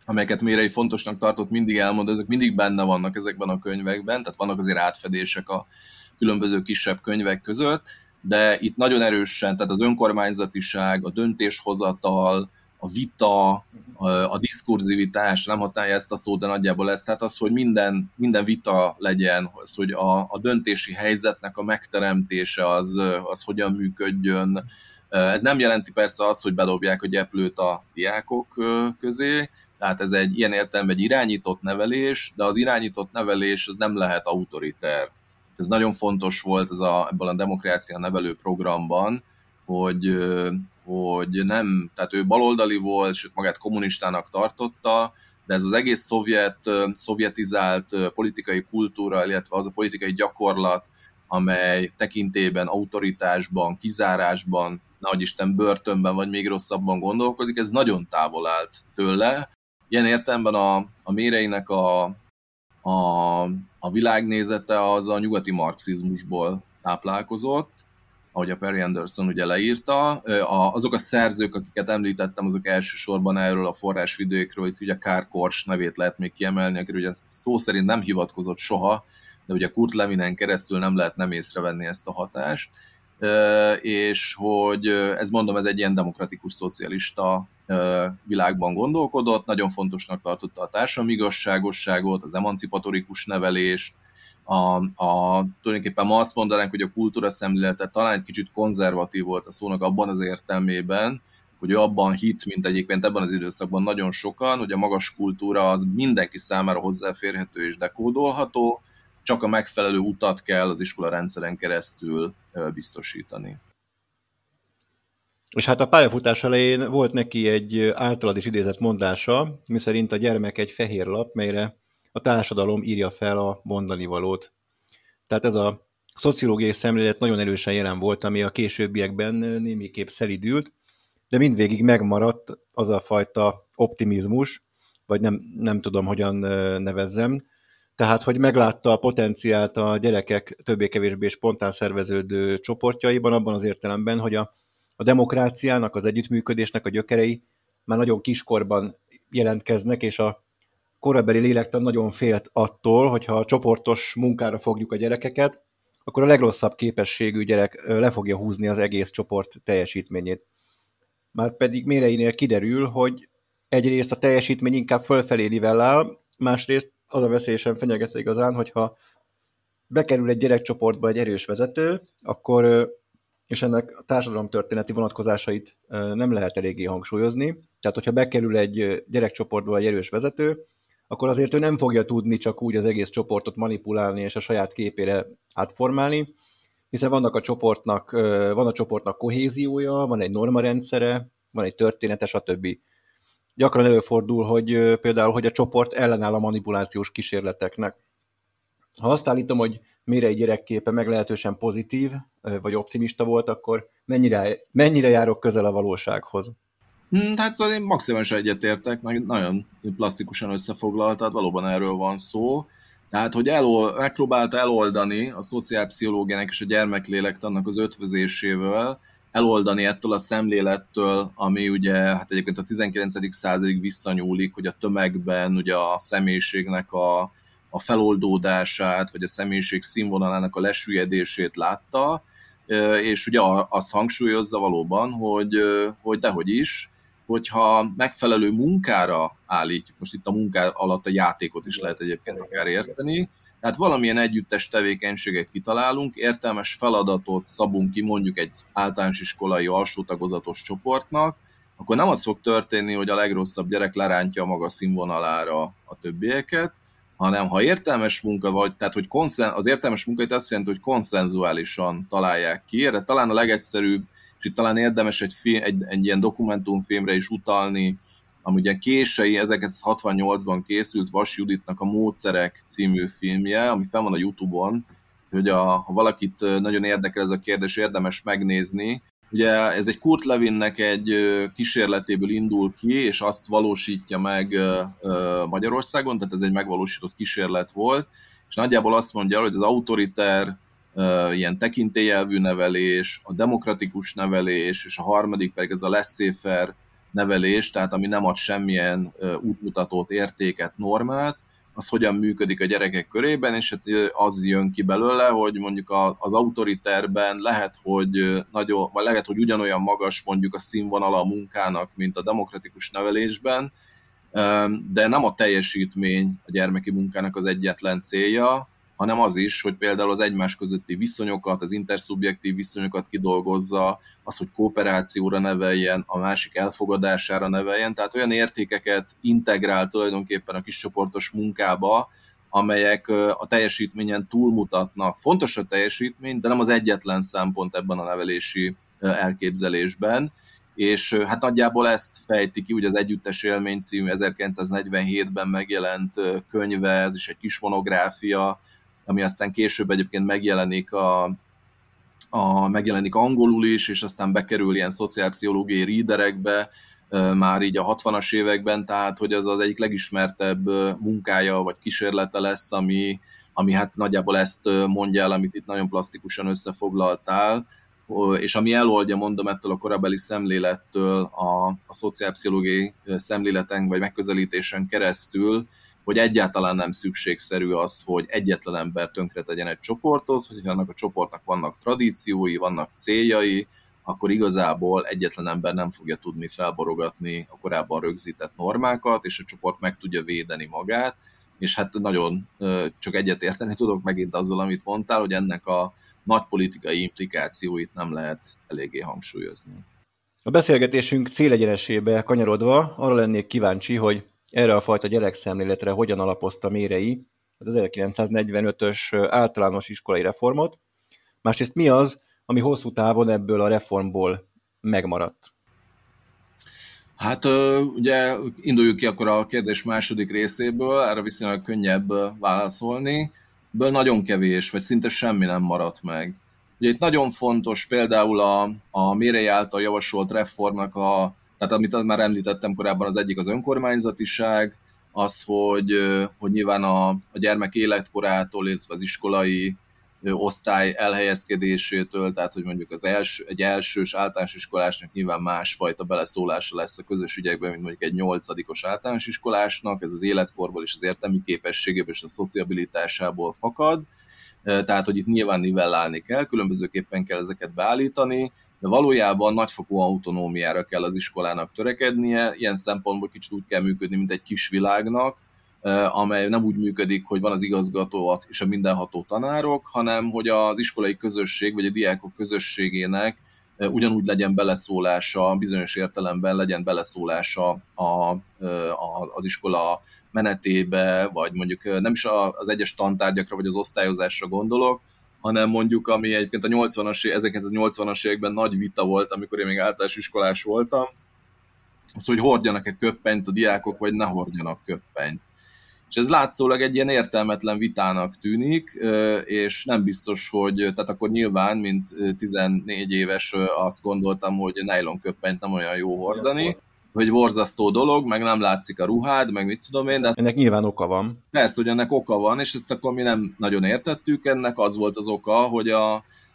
amelyeket Mérei fontosnak tartott mindig elmond, ezek mindig benne vannak ezekben a könyvekben, tehát vannak azért átfedések a különböző kisebb könyvek között, de itt nagyon erősen, tehát az önkormányzatiság, a döntéshozatal, a vita, a, diskurzivitás, nem használja ezt a szót, de nagyjából ez, tehát az, hogy minden, minden vita legyen, az, hogy a, a döntési helyzetnek a megteremtése az, az hogyan működjön. Ez nem jelenti persze azt, hogy bedobják a gyeplőt a diákok közé, tehát ez egy ilyen értelemben egy irányított nevelés, de az irányított nevelés az nem lehet autoriter. Ez nagyon fontos volt ez a, ebben a demokrácia nevelő programban, hogy, hogy nem, tehát ő baloldali volt, sőt magát kommunistának tartotta, de ez az egész szovjet, szovjetizált politikai kultúra, illetve az a politikai gyakorlat, amely tekintében, autoritásban, kizárásban, nagy Isten börtönben, vagy még rosszabban gondolkodik, ez nagyon távol állt tőle. Ilyen értelemben a, a méreinek a, a, a világnézete az a nyugati marxizmusból táplálkozott, ahogy a Perry Anderson ugye leírta. Azok a szerzők, akiket említettem, azok elsősorban erről a forrásvidőkről, itt ugye Kár Kors nevét lehet még kiemelni, akiről ugye szó szerint nem hivatkozott soha, de ugye Kurt Levinen keresztül nem lehet nem észrevenni ezt a hatást, és hogy ez mondom, ez egy ilyen demokratikus szocialista világban gondolkodott, nagyon fontosnak tartotta a társadalmi igazságosságot, az emancipatorikus nevelést, a, a, tulajdonképpen ma azt mondanánk, hogy a kultúra szemlélete talán egy kicsit konzervatív volt a szónak abban az értelmében, hogy ő abban hit, mint egyébként ebben az időszakban nagyon sokan, hogy a magas kultúra az mindenki számára hozzáférhető és dekódolható, csak a megfelelő utat kell az iskola rendszeren keresztül biztosítani. És hát a pályafutás elején volt neki egy általad is idézett mondása, miszerint a gyermek egy fehér lap, melyre a társadalom írja fel a mondani valót. Tehát ez a szociológiai szemlélet nagyon erősen jelen volt, ami a későbbiekben némiképp szelidült, de mindvégig megmaradt az a fajta optimizmus, vagy nem, nem tudom, hogyan nevezzem, tehát, hogy meglátta a potenciált a gyerekek többé-kevésbé spontán szerveződő csoportjaiban, abban az értelemben, hogy a, a demokráciának, az együttműködésnek a gyökerei már nagyon kiskorban jelentkeznek, és a korabeli lélektan nagyon félt attól, hogyha a csoportos munkára fogjuk a gyerekeket, akkor a legrosszabb képességű gyerek le fogja húzni az egész csoport teljesítményét. Már pedig méreinél kiderül, hogy egyrészt a teljesítmény inkább fölfelé nivellál, másrészt az a veszélyesen fenyegető igazán, hogyha bekerül egy gyerekcsoportba egy erős vezető, akkor és ennek a társadalomtörténeti vonatkozásait nem lehet eléggé hangsúlyozni. Tehát, hogyha bekerül egy gyerekcsoportba egy erős vezető, akkor azért ő nem fogja tudni csak úgy az egész csoportot manipulálni és a saját képére átformálni, hiszen vannak a csoportnak, van a csoportnak kohéziója, van egy normarendszere, van egy története, stb. Gyakran előfordul, hogy például, hogy a csoport ellenáll a manipulációs kísérleteknek. Ha azt állítom, hogy mire egy gyerekképe meglehetősen pozitív, vagy optimista volt, akkor mennyire, mennyire járok közel a valósághoz? Hmm, hát szóval én maximálisan egyetértek, meg nagyon plastikusan összefoglaltad, valóban erről van szó. Tehát, hogy elol, megpróbálta eloldani a szociálpszichológiának és a gyermeklélektannak az ötvözésével, eloldani ettől a szemlélettől, ami ugye hát egyébként a 19. századig visszanyúlik, hogy a tömegben ugye a személyiségnek a, a feloldódását, vagy a személyiség színvonalának a lesüllyedését látta, és ugye azt hangsúlyozza valóban, hogy, hogy dehogy is, hogyha megfelelő munkára állítjuk, most itt a munká alatt a játékot is lehet egyébként akár érteni, tehát valamilyen együttes tevékenységet kitalálunk, értelmes feladatot szabunk ki mondjuk egy általános iskolai alsó tagozatos csoportnak, akkor nem az fog történni, hogy a legrosszabb gyerek lerántja maga színvonalára a többieket, hanem ha értelmes munka vagy, tehát hogy konszen, az értelmes munka azt jelenti, hogy konszenzuálisan találják ki, erre talán a legegyszerűbb és itt talán érdemes egy, film, egy, egy ilyen dokumentumfilmre is utalni, ami ugye kései, 1968-ban készült Vas Juditnak a Módszerek című filmje, ami fel van a Youtube-on, hogy a, ha valakit nagyon érdekel ez a kérdés, érdemes megnézni. Ugye ez egy Kurt Levinnek egy kísérletéből indul ki, és azt valósítja meg Magyarországon, tehát ez egy megvalósított kísérlet volt, és nagyjából azt mondja, hogy az autoriter ilyen tekintélyelvű nevelés, a demokratikus nevelés, és a harmadik pedig ez a laissez nevelés, tehát ami nem ad semmilyen útmutatót, értéket, normát, az hogyan működik a gyerekek körében, és hát az jön ki belőle, hogy mondjuk az autoriterben lehet, hogy nagyon, vagy lehet, hogy ugyanolyan magas mondjuk a színvonala a munkának, mint a demokratikus nevelésben, de nem a teljesítmény a gyermeki munkának az egyetlen célja, hanem az is, hogy például az egymás közötti viszonyokat, az interszubjektív viszonyokat kidolgozza, az, hogy kooperációra neveljen, a másik elfogadására neveljen, tehát olyan értékeket integrál tulajdonképpen a kiscsoportos munkába, amelyek a teljesítményen túlmutatnak. Fontos a teljesítmény, de nem az egyetlen szempont ebben a nevelési elképzelésben, és hát nagyjából ezt fejti ki, ugye az Együttes élmény című 1947-ben megjelent könyve, ez is egy kis monográfia, ami aztán később egyébként megjelenik a, a, megjelenik angolul is, és aztán bekerül ilyen szociálpszichológiai readerekbe, már így a 60-as években, tehát hogy ez az egyik legismertebb munkája vagy kísérlete lesz, ami, ami hát nagyjából ezt mondja el, amit itt nagyon plastikusan összefoglaltál, és ami eloldja, mondom, ettől a korabeli szemlélettől a, a szociálpszichológiai szemléleten vagy megközelítésen keresztül, hogy egyáltalán nem szükségszerű az, hogy egyetlen ember tönkre tegyen egy csoportot, hogy annak a csoportnak vannak tradíciói, vannak céljai, akkor igazából egyetlen ember nem fogja tudni felborogatni a korábban rögzített normákat, és a csoport meg tudja védeni magát, és hát nagyon csak egyetérteni tudok megint azzal, amit mondtál, hogy ennek a nagy politikai implikációit nem lehet eléggé hangsúlyozni. A beszélgetésünk célegyenesébe kanyarodva arra lennék kíváncsi, hogy erre a fajta gyerekszemléletre hogyan alapozta Mérei az 1945-ös általános iskolai reformot, másrészt mi az, ami hosszú távon ebből a reformból megmaradt? Hát ugye induljuk ki akkor a kérdés második részéből, erre viszonylag könnyebb válaszolni. Ből nagyon kevés, vagy szinte semmi nem maradt meg. Ugye itt nagyon fontos például a, a Mérei által javasolt reformnak a, tehát amit már említettem korábban, az egyik az önkormányzatiság, az, hogy, hogy nyilván a, a gyermek életkorától, illetve az iskolai osztály elhelyezkedésétől, tehát hogy mondjuk az első, egy elsős általános iskolásnak nyilván másfajta beleszólása lesz a közös ügyekben, mint mondjuk egy nyolcadikos általános iskolásnak, ez az életkorból és az értelmi képességéből és a szociabilitásából fakad, tehát hogy itt nyilván nivellálni kell, különbözőképpen kell ezeket beállítani, de valójában nagyfokú autonómiára kell az iskolának törekednie, ilyen szempontból kicsit úgy kell működni, mint egy kis világnak, amely nem úgy működik, hogy van az igazgató és a mindenható tanárok, hanem hogy az iskolai közösség vagy a diákok közösségének ugyanúgy legyen beleszólása, bizonyos értelemben legyen beleszólása a, a, az iskola menetébe, vagy mondjuk nem is az egyes tantárgyakra, vagy az osztályozásra gondolok, hanem mondjuk, ami egyébként a 80-as, 1980-as években nagy vita volt, amikor én még általános iskolás voltam, az, hogy hordjanak-e köppenyt a diákok, vagy ne hordjanak köppenyt. És ez látszólag egy ilyen értelmetlen vitának tűnik, és nem biztos, hogy, tehát akkor nyilván, mint 14 éves azt gondoltam, hogy nylon köppenyt nem olyan jó hordani, hogy borzasztó dolog, meg nem látszik a ruhád, meg mit tudom én. De ennek nyilván oka van. Persze, hogy ennek oka van, és ezt akkor mi nem nagyon értettük, ennek az volt az oka, hogy a,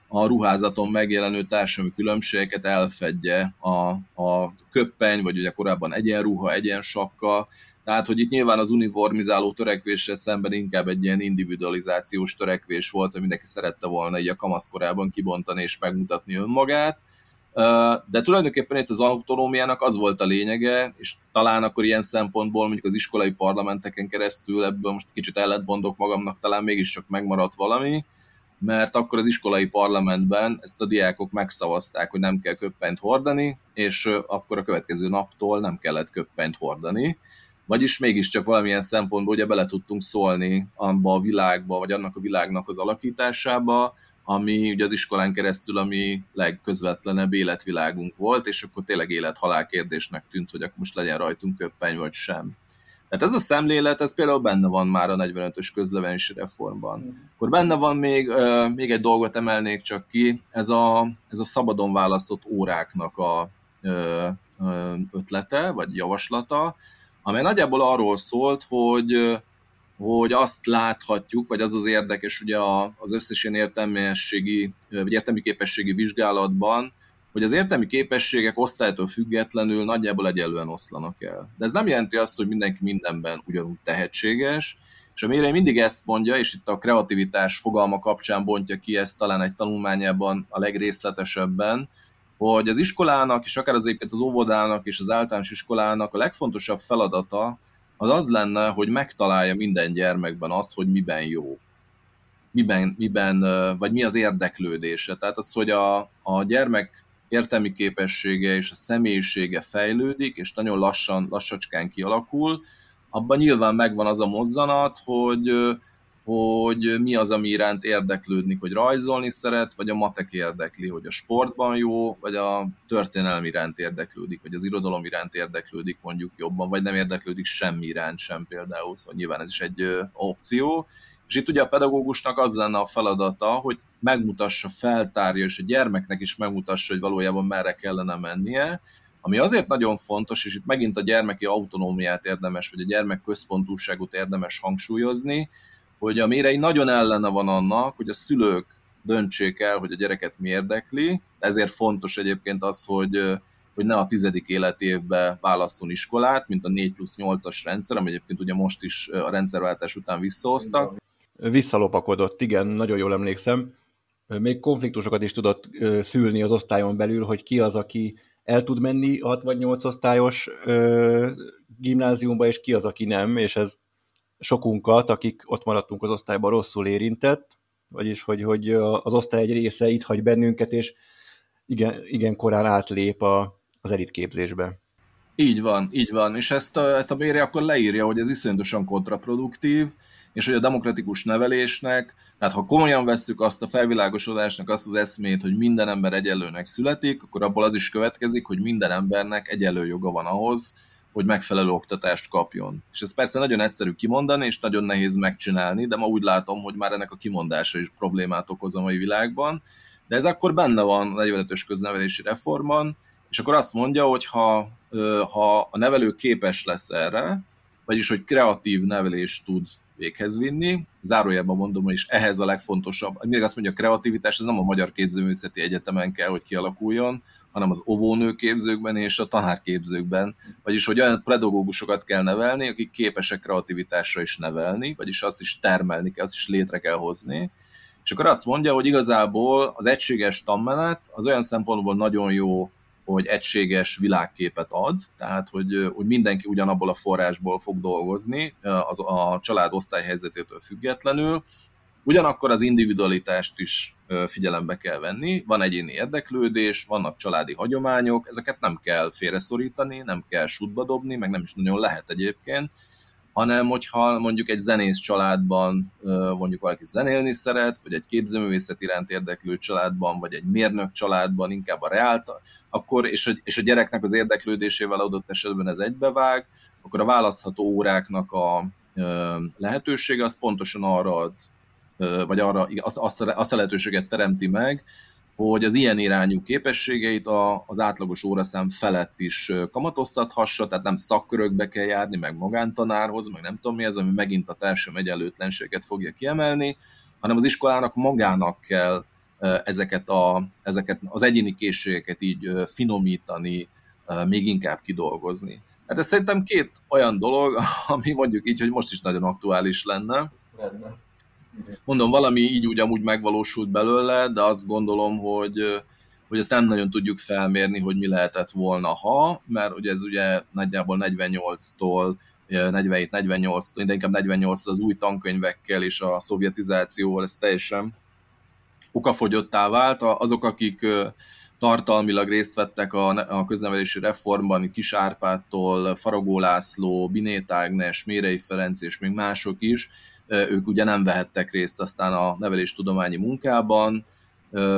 a ruházaton megjelenő társadalmi különbségeket elfedje a, a köppeny, vagy ugye korábban egyenruha, egyensapka, tehát, hogy itt nyilván az uniformizáló törekvésre szemben inkább egy ilyen individualizációs törekvés volt, hogy mindenki szerette volna így a kamaszkorában kibontani és megmutatni önmagát. De tulajdonképpen itt az autonómiának az volt a lényege, és talán akkor ilyen szempontból mondjuk az iskolai parlamenteken keresztül ebből most kicsit ellentmondok magamnak, talán mégiscsak megmaradt valami, mert akkor az iskolai parlamentben ezt a diákok megszavazták, hogy nem kell köppenyt hordani, és akkor a következő naptól nem kellett köppenyt hordani. Vagyis mégiscsak valamilyen szempontból ugye bele tudtunk szólni abba a világba, vagy annak a világnak az alakításába, ami ugye az iskolán keresztül a mi legközvetlenebb életvilágunk volt, és akkor tényleg élet-halál kérdésnek tűnt, hogy akkor most legyen rajtunk köppeny, vagy sem. Tehát ez a szemlélet, ez például benne van már a 45-ös közlevenési reformban. Akkor benne van még, még egy dolgot emelnék csak ki, ez a, ez a szabadon választott óráknak a ötlete, vagy javaslata, amely nagyjából arról szólt, hogy, hogy azt láthatjuk, vagy az az érdekes ugye az összes ilyen értelmiességi, vagy értelmi képességi vizsgálatban, hogy az értelmi képességek osztálytól függetlenül nagyjából egyelően oszlanak el. De ez nem jelenti azt, hogy mindenki mindenben ugyanúgy tehetséges, és a Mérei mindig ezt mondja, és itt a kreativitás fogalma kapcsán bontja ki ezt talán egy tanulmányában a legrészletesebben, hogy az iskolának, és akár az egyébként az óvodának és az általános iskolának a legfontosabb feladata az az lenne, hogy megtalálja minden gyermekben azt, hogy miben jó. Miben, miben vagy mi az érdeklődése. Tehát az, hogy a, a gyermek értelmi képessége és a személyisége fejlődik, és nagyon lassan, lassacskán kialakul, abban nyilván megvan az a mozzanat, hogy hogy mi az, ami iránt érdeklődni, hogy rajzolni szeret, vagy a matek érdekli, hogy a sportban jó, vagy a történelem iránt érdeklődik, vagy az irodalom iránt érdeklődik mondjuk jobban, vagy nem érdeklődik semmi iránt sem például, szóval nyilván ez is egy opció. És itt ugye a pedagógusnak az lenne a feladata, hogy megmutassa, feltárja, és a gyermeknek is megmutassa, hogy valójában merre kellene mennie, ami azért nagyon fontos, és itt megint a gyermeki autonómiát érdemes, vagy a gyermek központúságot érdemes hangsúlyozni, hogy a mérei nagyon ellene van annak, hogy a szülők döntsék el, hogy a gyereket mi érdekli. Ezért fontos egyébként az, hogy, hogy ne a tizedik életévbe válasszon iskolát, mint a 4 plusz 8-as rendszer, ami egyébként ugye most is a rendszerváltás után visszahoztak. Visszalopakodott, igen, nagyon jól emlékszem. Még konfliktusokat is tudott szülni az osztályon belül, hogy ki az, aki el tud menni 6 vagy 8 osztályos gimnáziumba, és ki az, aki nem, és ez sokunkat, akik ott maradtunk az osztályban rosszul érintett, vagyis hogy, hogy az osztály egy része itt hagy bennünket, és igen, igen korán átlép a, az elitképzésbe. Így van, így van, és ezt a, ezt a bérje akkor leírja, hogy ez iszonyatosan kontraproduktív, és hogy a demokratikus nevelésnek, tehát ha komolyan vesszük azt a felvilágosodásnak azt az eszmét, hogy minden ember egyenlőnek születik, akkor abból az is következik, hogy minden embernek egyenlő joga van ahhoz, hogy megfelelő oktatást kapjon. És ez persze nagyon egyszerű kimondani, és nagyon nehéz megcsinálni, de ma úgy látom, hogy már ennek a kimondása is problémát okoz a mai világban. De ez akkor benne van a 45-ös köznevelési reformban, és akkor azt mondja, hogy ha, ha a nevelő képes lesz erre, vagyis hogy kreatív nevelést tud véghez vinni. Zárójelben mondom, is ehhez a legfontosabb. Mindig azt mondja, a kreativitás, ez nem a Magyar Képzőművészeti Egyetemen kell, hogy kialakuljon, hanem az óvónőképzőkben és a tanárképzőkben. Vagyis, hogy olyan pedagógusokat kell nevelni, akik képesek kreativitásra is nevelni, vagyis azt is termelni kell, azt is létre kell hozni. És akkor azt mondja, hogy igazából az egységes tanmenet az olyan szempontból nagyon jó, hogy egységes világképet ad, tehát hogy, hogy mindenki ugyanabból a forrásból fog dolgozni, az, a család osztályhelyzetétől függetlenül, Ugyanakkor az individualitást is figyelembe kell venni, van egyéni érdeklődés, vannak családi hagyományok, ezeket nem kell félreszorítani, nem kell sútba dobni, meg nem is nagyon lehet egyébként, hanem hogyha mondjuk egy zenész családban mondjuk valaki zenélni szeret, vagy egy képzőművészet iránt érdeklő családban, vagy egy mérnök családban inkább a reálta, akkor, és a, és a gyereknek az érdeklődésével adott esetben ez egybevág, akkor a választható óráknak a lehetősége az pontosan arra ad vagy arra azt, azt, azt a lehetőséget teremti meg, hogy az ilyen irányú képességeit a, az átlagos óraszám felett is kamatoztathassa, tehát nem szakkörökbe kell járni, meg magántanárhoz, meg nem tudom mi ez, ami megint a társadalmi egyenlőtlenséget fogja kiemelni, hanem az iskolának magának kell ezeket, a, ezeket az egyéni készségeket így finomítani, még inkább kidolgozni. Hát ez szerintem két olyan dolog, [laughs] ami mondjuk így, hogy most is nagyon aktuális lenne. Rendben. Mondom, valami így úgy amúgy megvalósult belőle, de azt gondolom, hogy, hogy ezt nem nagyon tudjuk felmérni, hogy mi lehetett volna, ha, mert ugye ez ugye nagyjából 48-tól 47-48, de inkább 48 az új tankönyvekkel és a szovjetizációval ez teljesen okafogyottá vált. Azok, akik tartalmilag részt vettek a, a köznevelési reformban, Kis Árpádtól, Faragó László, Binét Ágnes, Mérei Ferenc és még mások is, ők ugye nem vehettek részt aztán a neveléstudományi munkában,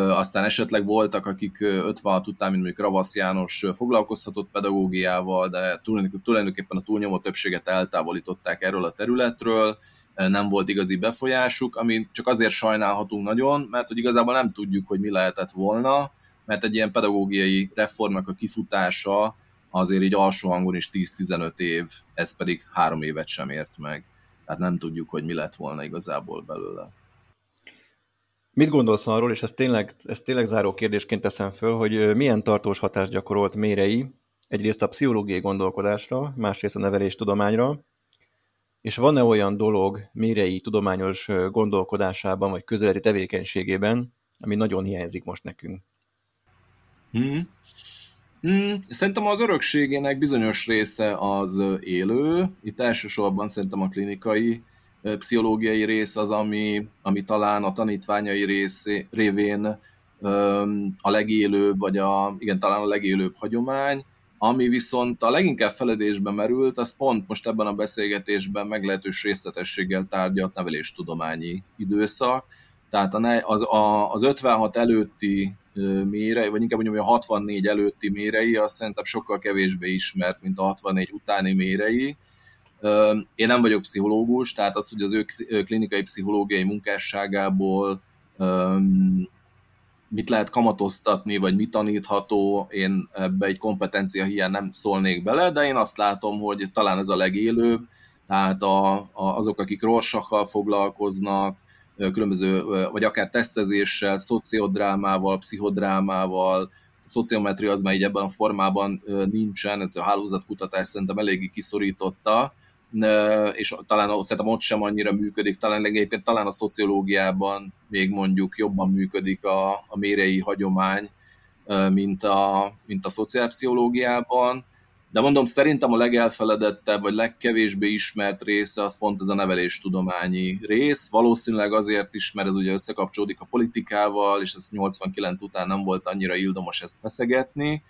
aztán esetleg voltak, akik 56 után, mint mondjuk Ravasz János foglalkozhatott pedagógiával, de tulajdonképpen a túlnyomó többséget eltávolították erről a területről, nem volt igazi befolyásuk, ami csak azért sajnálhatunk nagyon, mert hogy igazából nem tudjuk, hogy mi lehetett volna, mert egy ilyen pedagógiai reformnak a kifutása azért így alsó hangon is 10-15 év, ez pedig három évet sem ért meg tehát nem tudjuk, hogy mi lett volna igazából belőle. Mit gondolsz arról, és ezt tényleg, ezt tényleg záró kérdésként teszem föl, hogy milyen tartós hatást gyakorolt Mérei egyrészt a pszichológiai gondolkodásra, másrészt a nevelés tudományra, és van-e olyan dolog Mérei tudományos gondolkodásában, vagy közéleti tevékenységében, ami nagyon hiányzik most nekünk? Hmm. Mm, szerintem az örökségének bizonyos része az élő, itt elsősorban szerintem a klinikai pszichológiai rész az, ami, ami talán a tanítványai rész révén a legélőbb, vagy a, igen, talán a legélőbb hagyomány, Ami viszont a leginkább feledésbe merült, az pont most ebben a beszélgetésben meglehetős részletességgel tárgyalt neveléstudományi időszak. Tehát az, az 56 előtti mérei, vagy inkább mondjam, hogy a 64 előtti mérei, azt szerintem sokkal kevésbé ismert, mint a 64 utáni mérei. Én nem vagyok pszichológus, tehát az, hogy az ő klinikai pszichológiai munkásságából mit lehet kamatoztatni, vagy mit tanítható, én ebbe egy kompetencia hiány nem szólnék bele, de én azt látom, hogy talán ez a legélőbb, tehát a, a, azok, akik rorsakkal foglalkoznak, különböző, vagy akár tesztezéssel, szociodrámával, pszichodrámával, a szociometria az már így ebben a formában nincsen, ez a hálózatkutatás szerintem eléggé kiszorította, és talán szerintem ott sem annyira működik, talán egyébként talán a szociológiában még mondjuk jobban működik a, a mérei hagyomány, mint a, mint a szociálpszichológiában, de mondom, szerintem a legelfeledettebb, vagy legkevésbé ismert része az pont ez a neveléstudományi rész. Valószínűleg azért is, mert ez ugye összekapcsolódik a politikával, és ez 89 után nem volt annyira ildomos ezt feszegetni.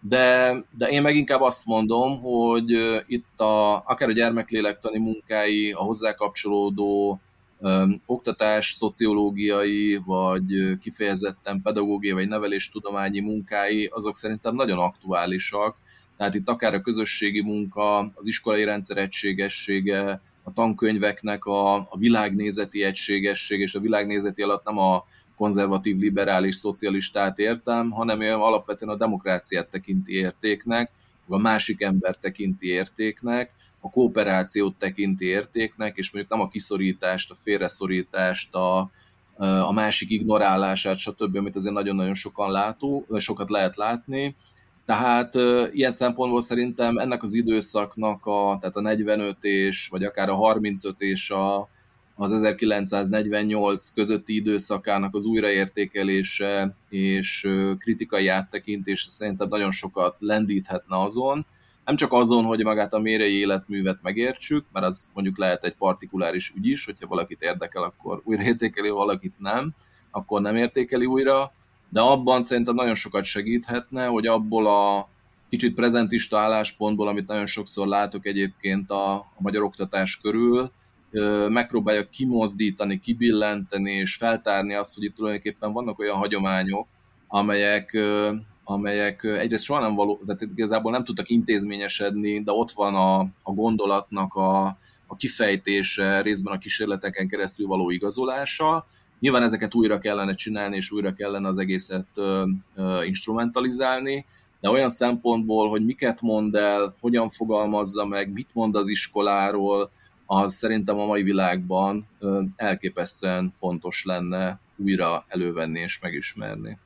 De, de én meg inkább azt mondom, hogy itt a, akár a gyermeklélektani munkái, a hozzá kapcsolódó um, oktatás, szociológiai, vagy kifejezetten pedagógiai, vagy neveléstudományi munkái, azok szerintem nagyon aktuálisak, tehát itt akár a közösségi munka, az iskolai rendszer egységessége, a tankönyveknek a, a világnézeti egységesség, és a világnézeti alatt nem a konzervatív, liberális, szocialistát értem, hanem ő alapvetően a demokráciát tekinti értéknek, a másik ember tekinti értéknek, a kooperációt tekinti értéknek, és mondjuk nem a kiszorítást, a félreszorítást, a, a másik ignorálását, stb., amit azért nagyon-nagyon sokan látó, sokat lehet látni, tehát ilyen szempontból szerintem ennek az időszaknak, a, tehát a 45 és, vagy akár a 35 és a, az 1948 közötti időszakának az újraértékelése és kritikai áttekintése szerintem nagyon sokat lendíthetne azon, nem csak azon, hogy magát a mérei életművet megértsük, mert az mondjuk lehet egy partikuláris ügy is, hogyha valakit érdekel, akkor újraértékeli, valakit nem, akkor nem értékeli újra, de abban szerintem nagyon sokat segíthetne, hogy abból a kicsit prezentista álláspontból, amit nagyon sokszor látok egyébként a, a magyar oktatás körül, megpróbálja kimozdítani, kibillenteni és feltárni azt, hogy itt tulajdonképpen vannak olyan hagyományok, amelyek, amelyek egyrészt soha nem való, tehát igazából nem tudtak intézményesedni, de ott van a, a gondolatnak a, a kifejtése, részben a kísérleteken keresztül való igazolása, Nyilván ezeket újra kellene csinálni, és újra kellene az egészet ö, ö, instrumentalizálni, de olyan szempontból, hogy miket mond el, hogyan fogalmazza meg, mit mond az iskoláról, az szerintem a mai világban ö, elképesztően fontos lenne újra elővenni és megismerni.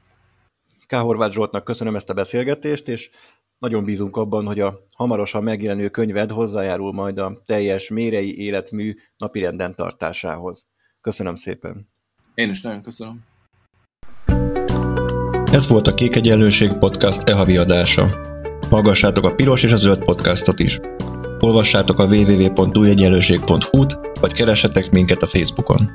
K. Horváth Zsoltnak köszönöm ezt a beszélgetést, és nagyon bízunk abban, hogy a hamarosan megjelenő könyved hozzájárul majd a teljes mérei életmű napirenden tartásához. Köszönöm szépen! Én is nagyon köszönöm. Ez volt a Kék Egyenlőség Podcast e-havi adása. Hallgassátok a Piros és a Zöld podcastot is. Olvassátok a www.újegyenlőség.hu-t, vagy keressetek minket a Facebookon.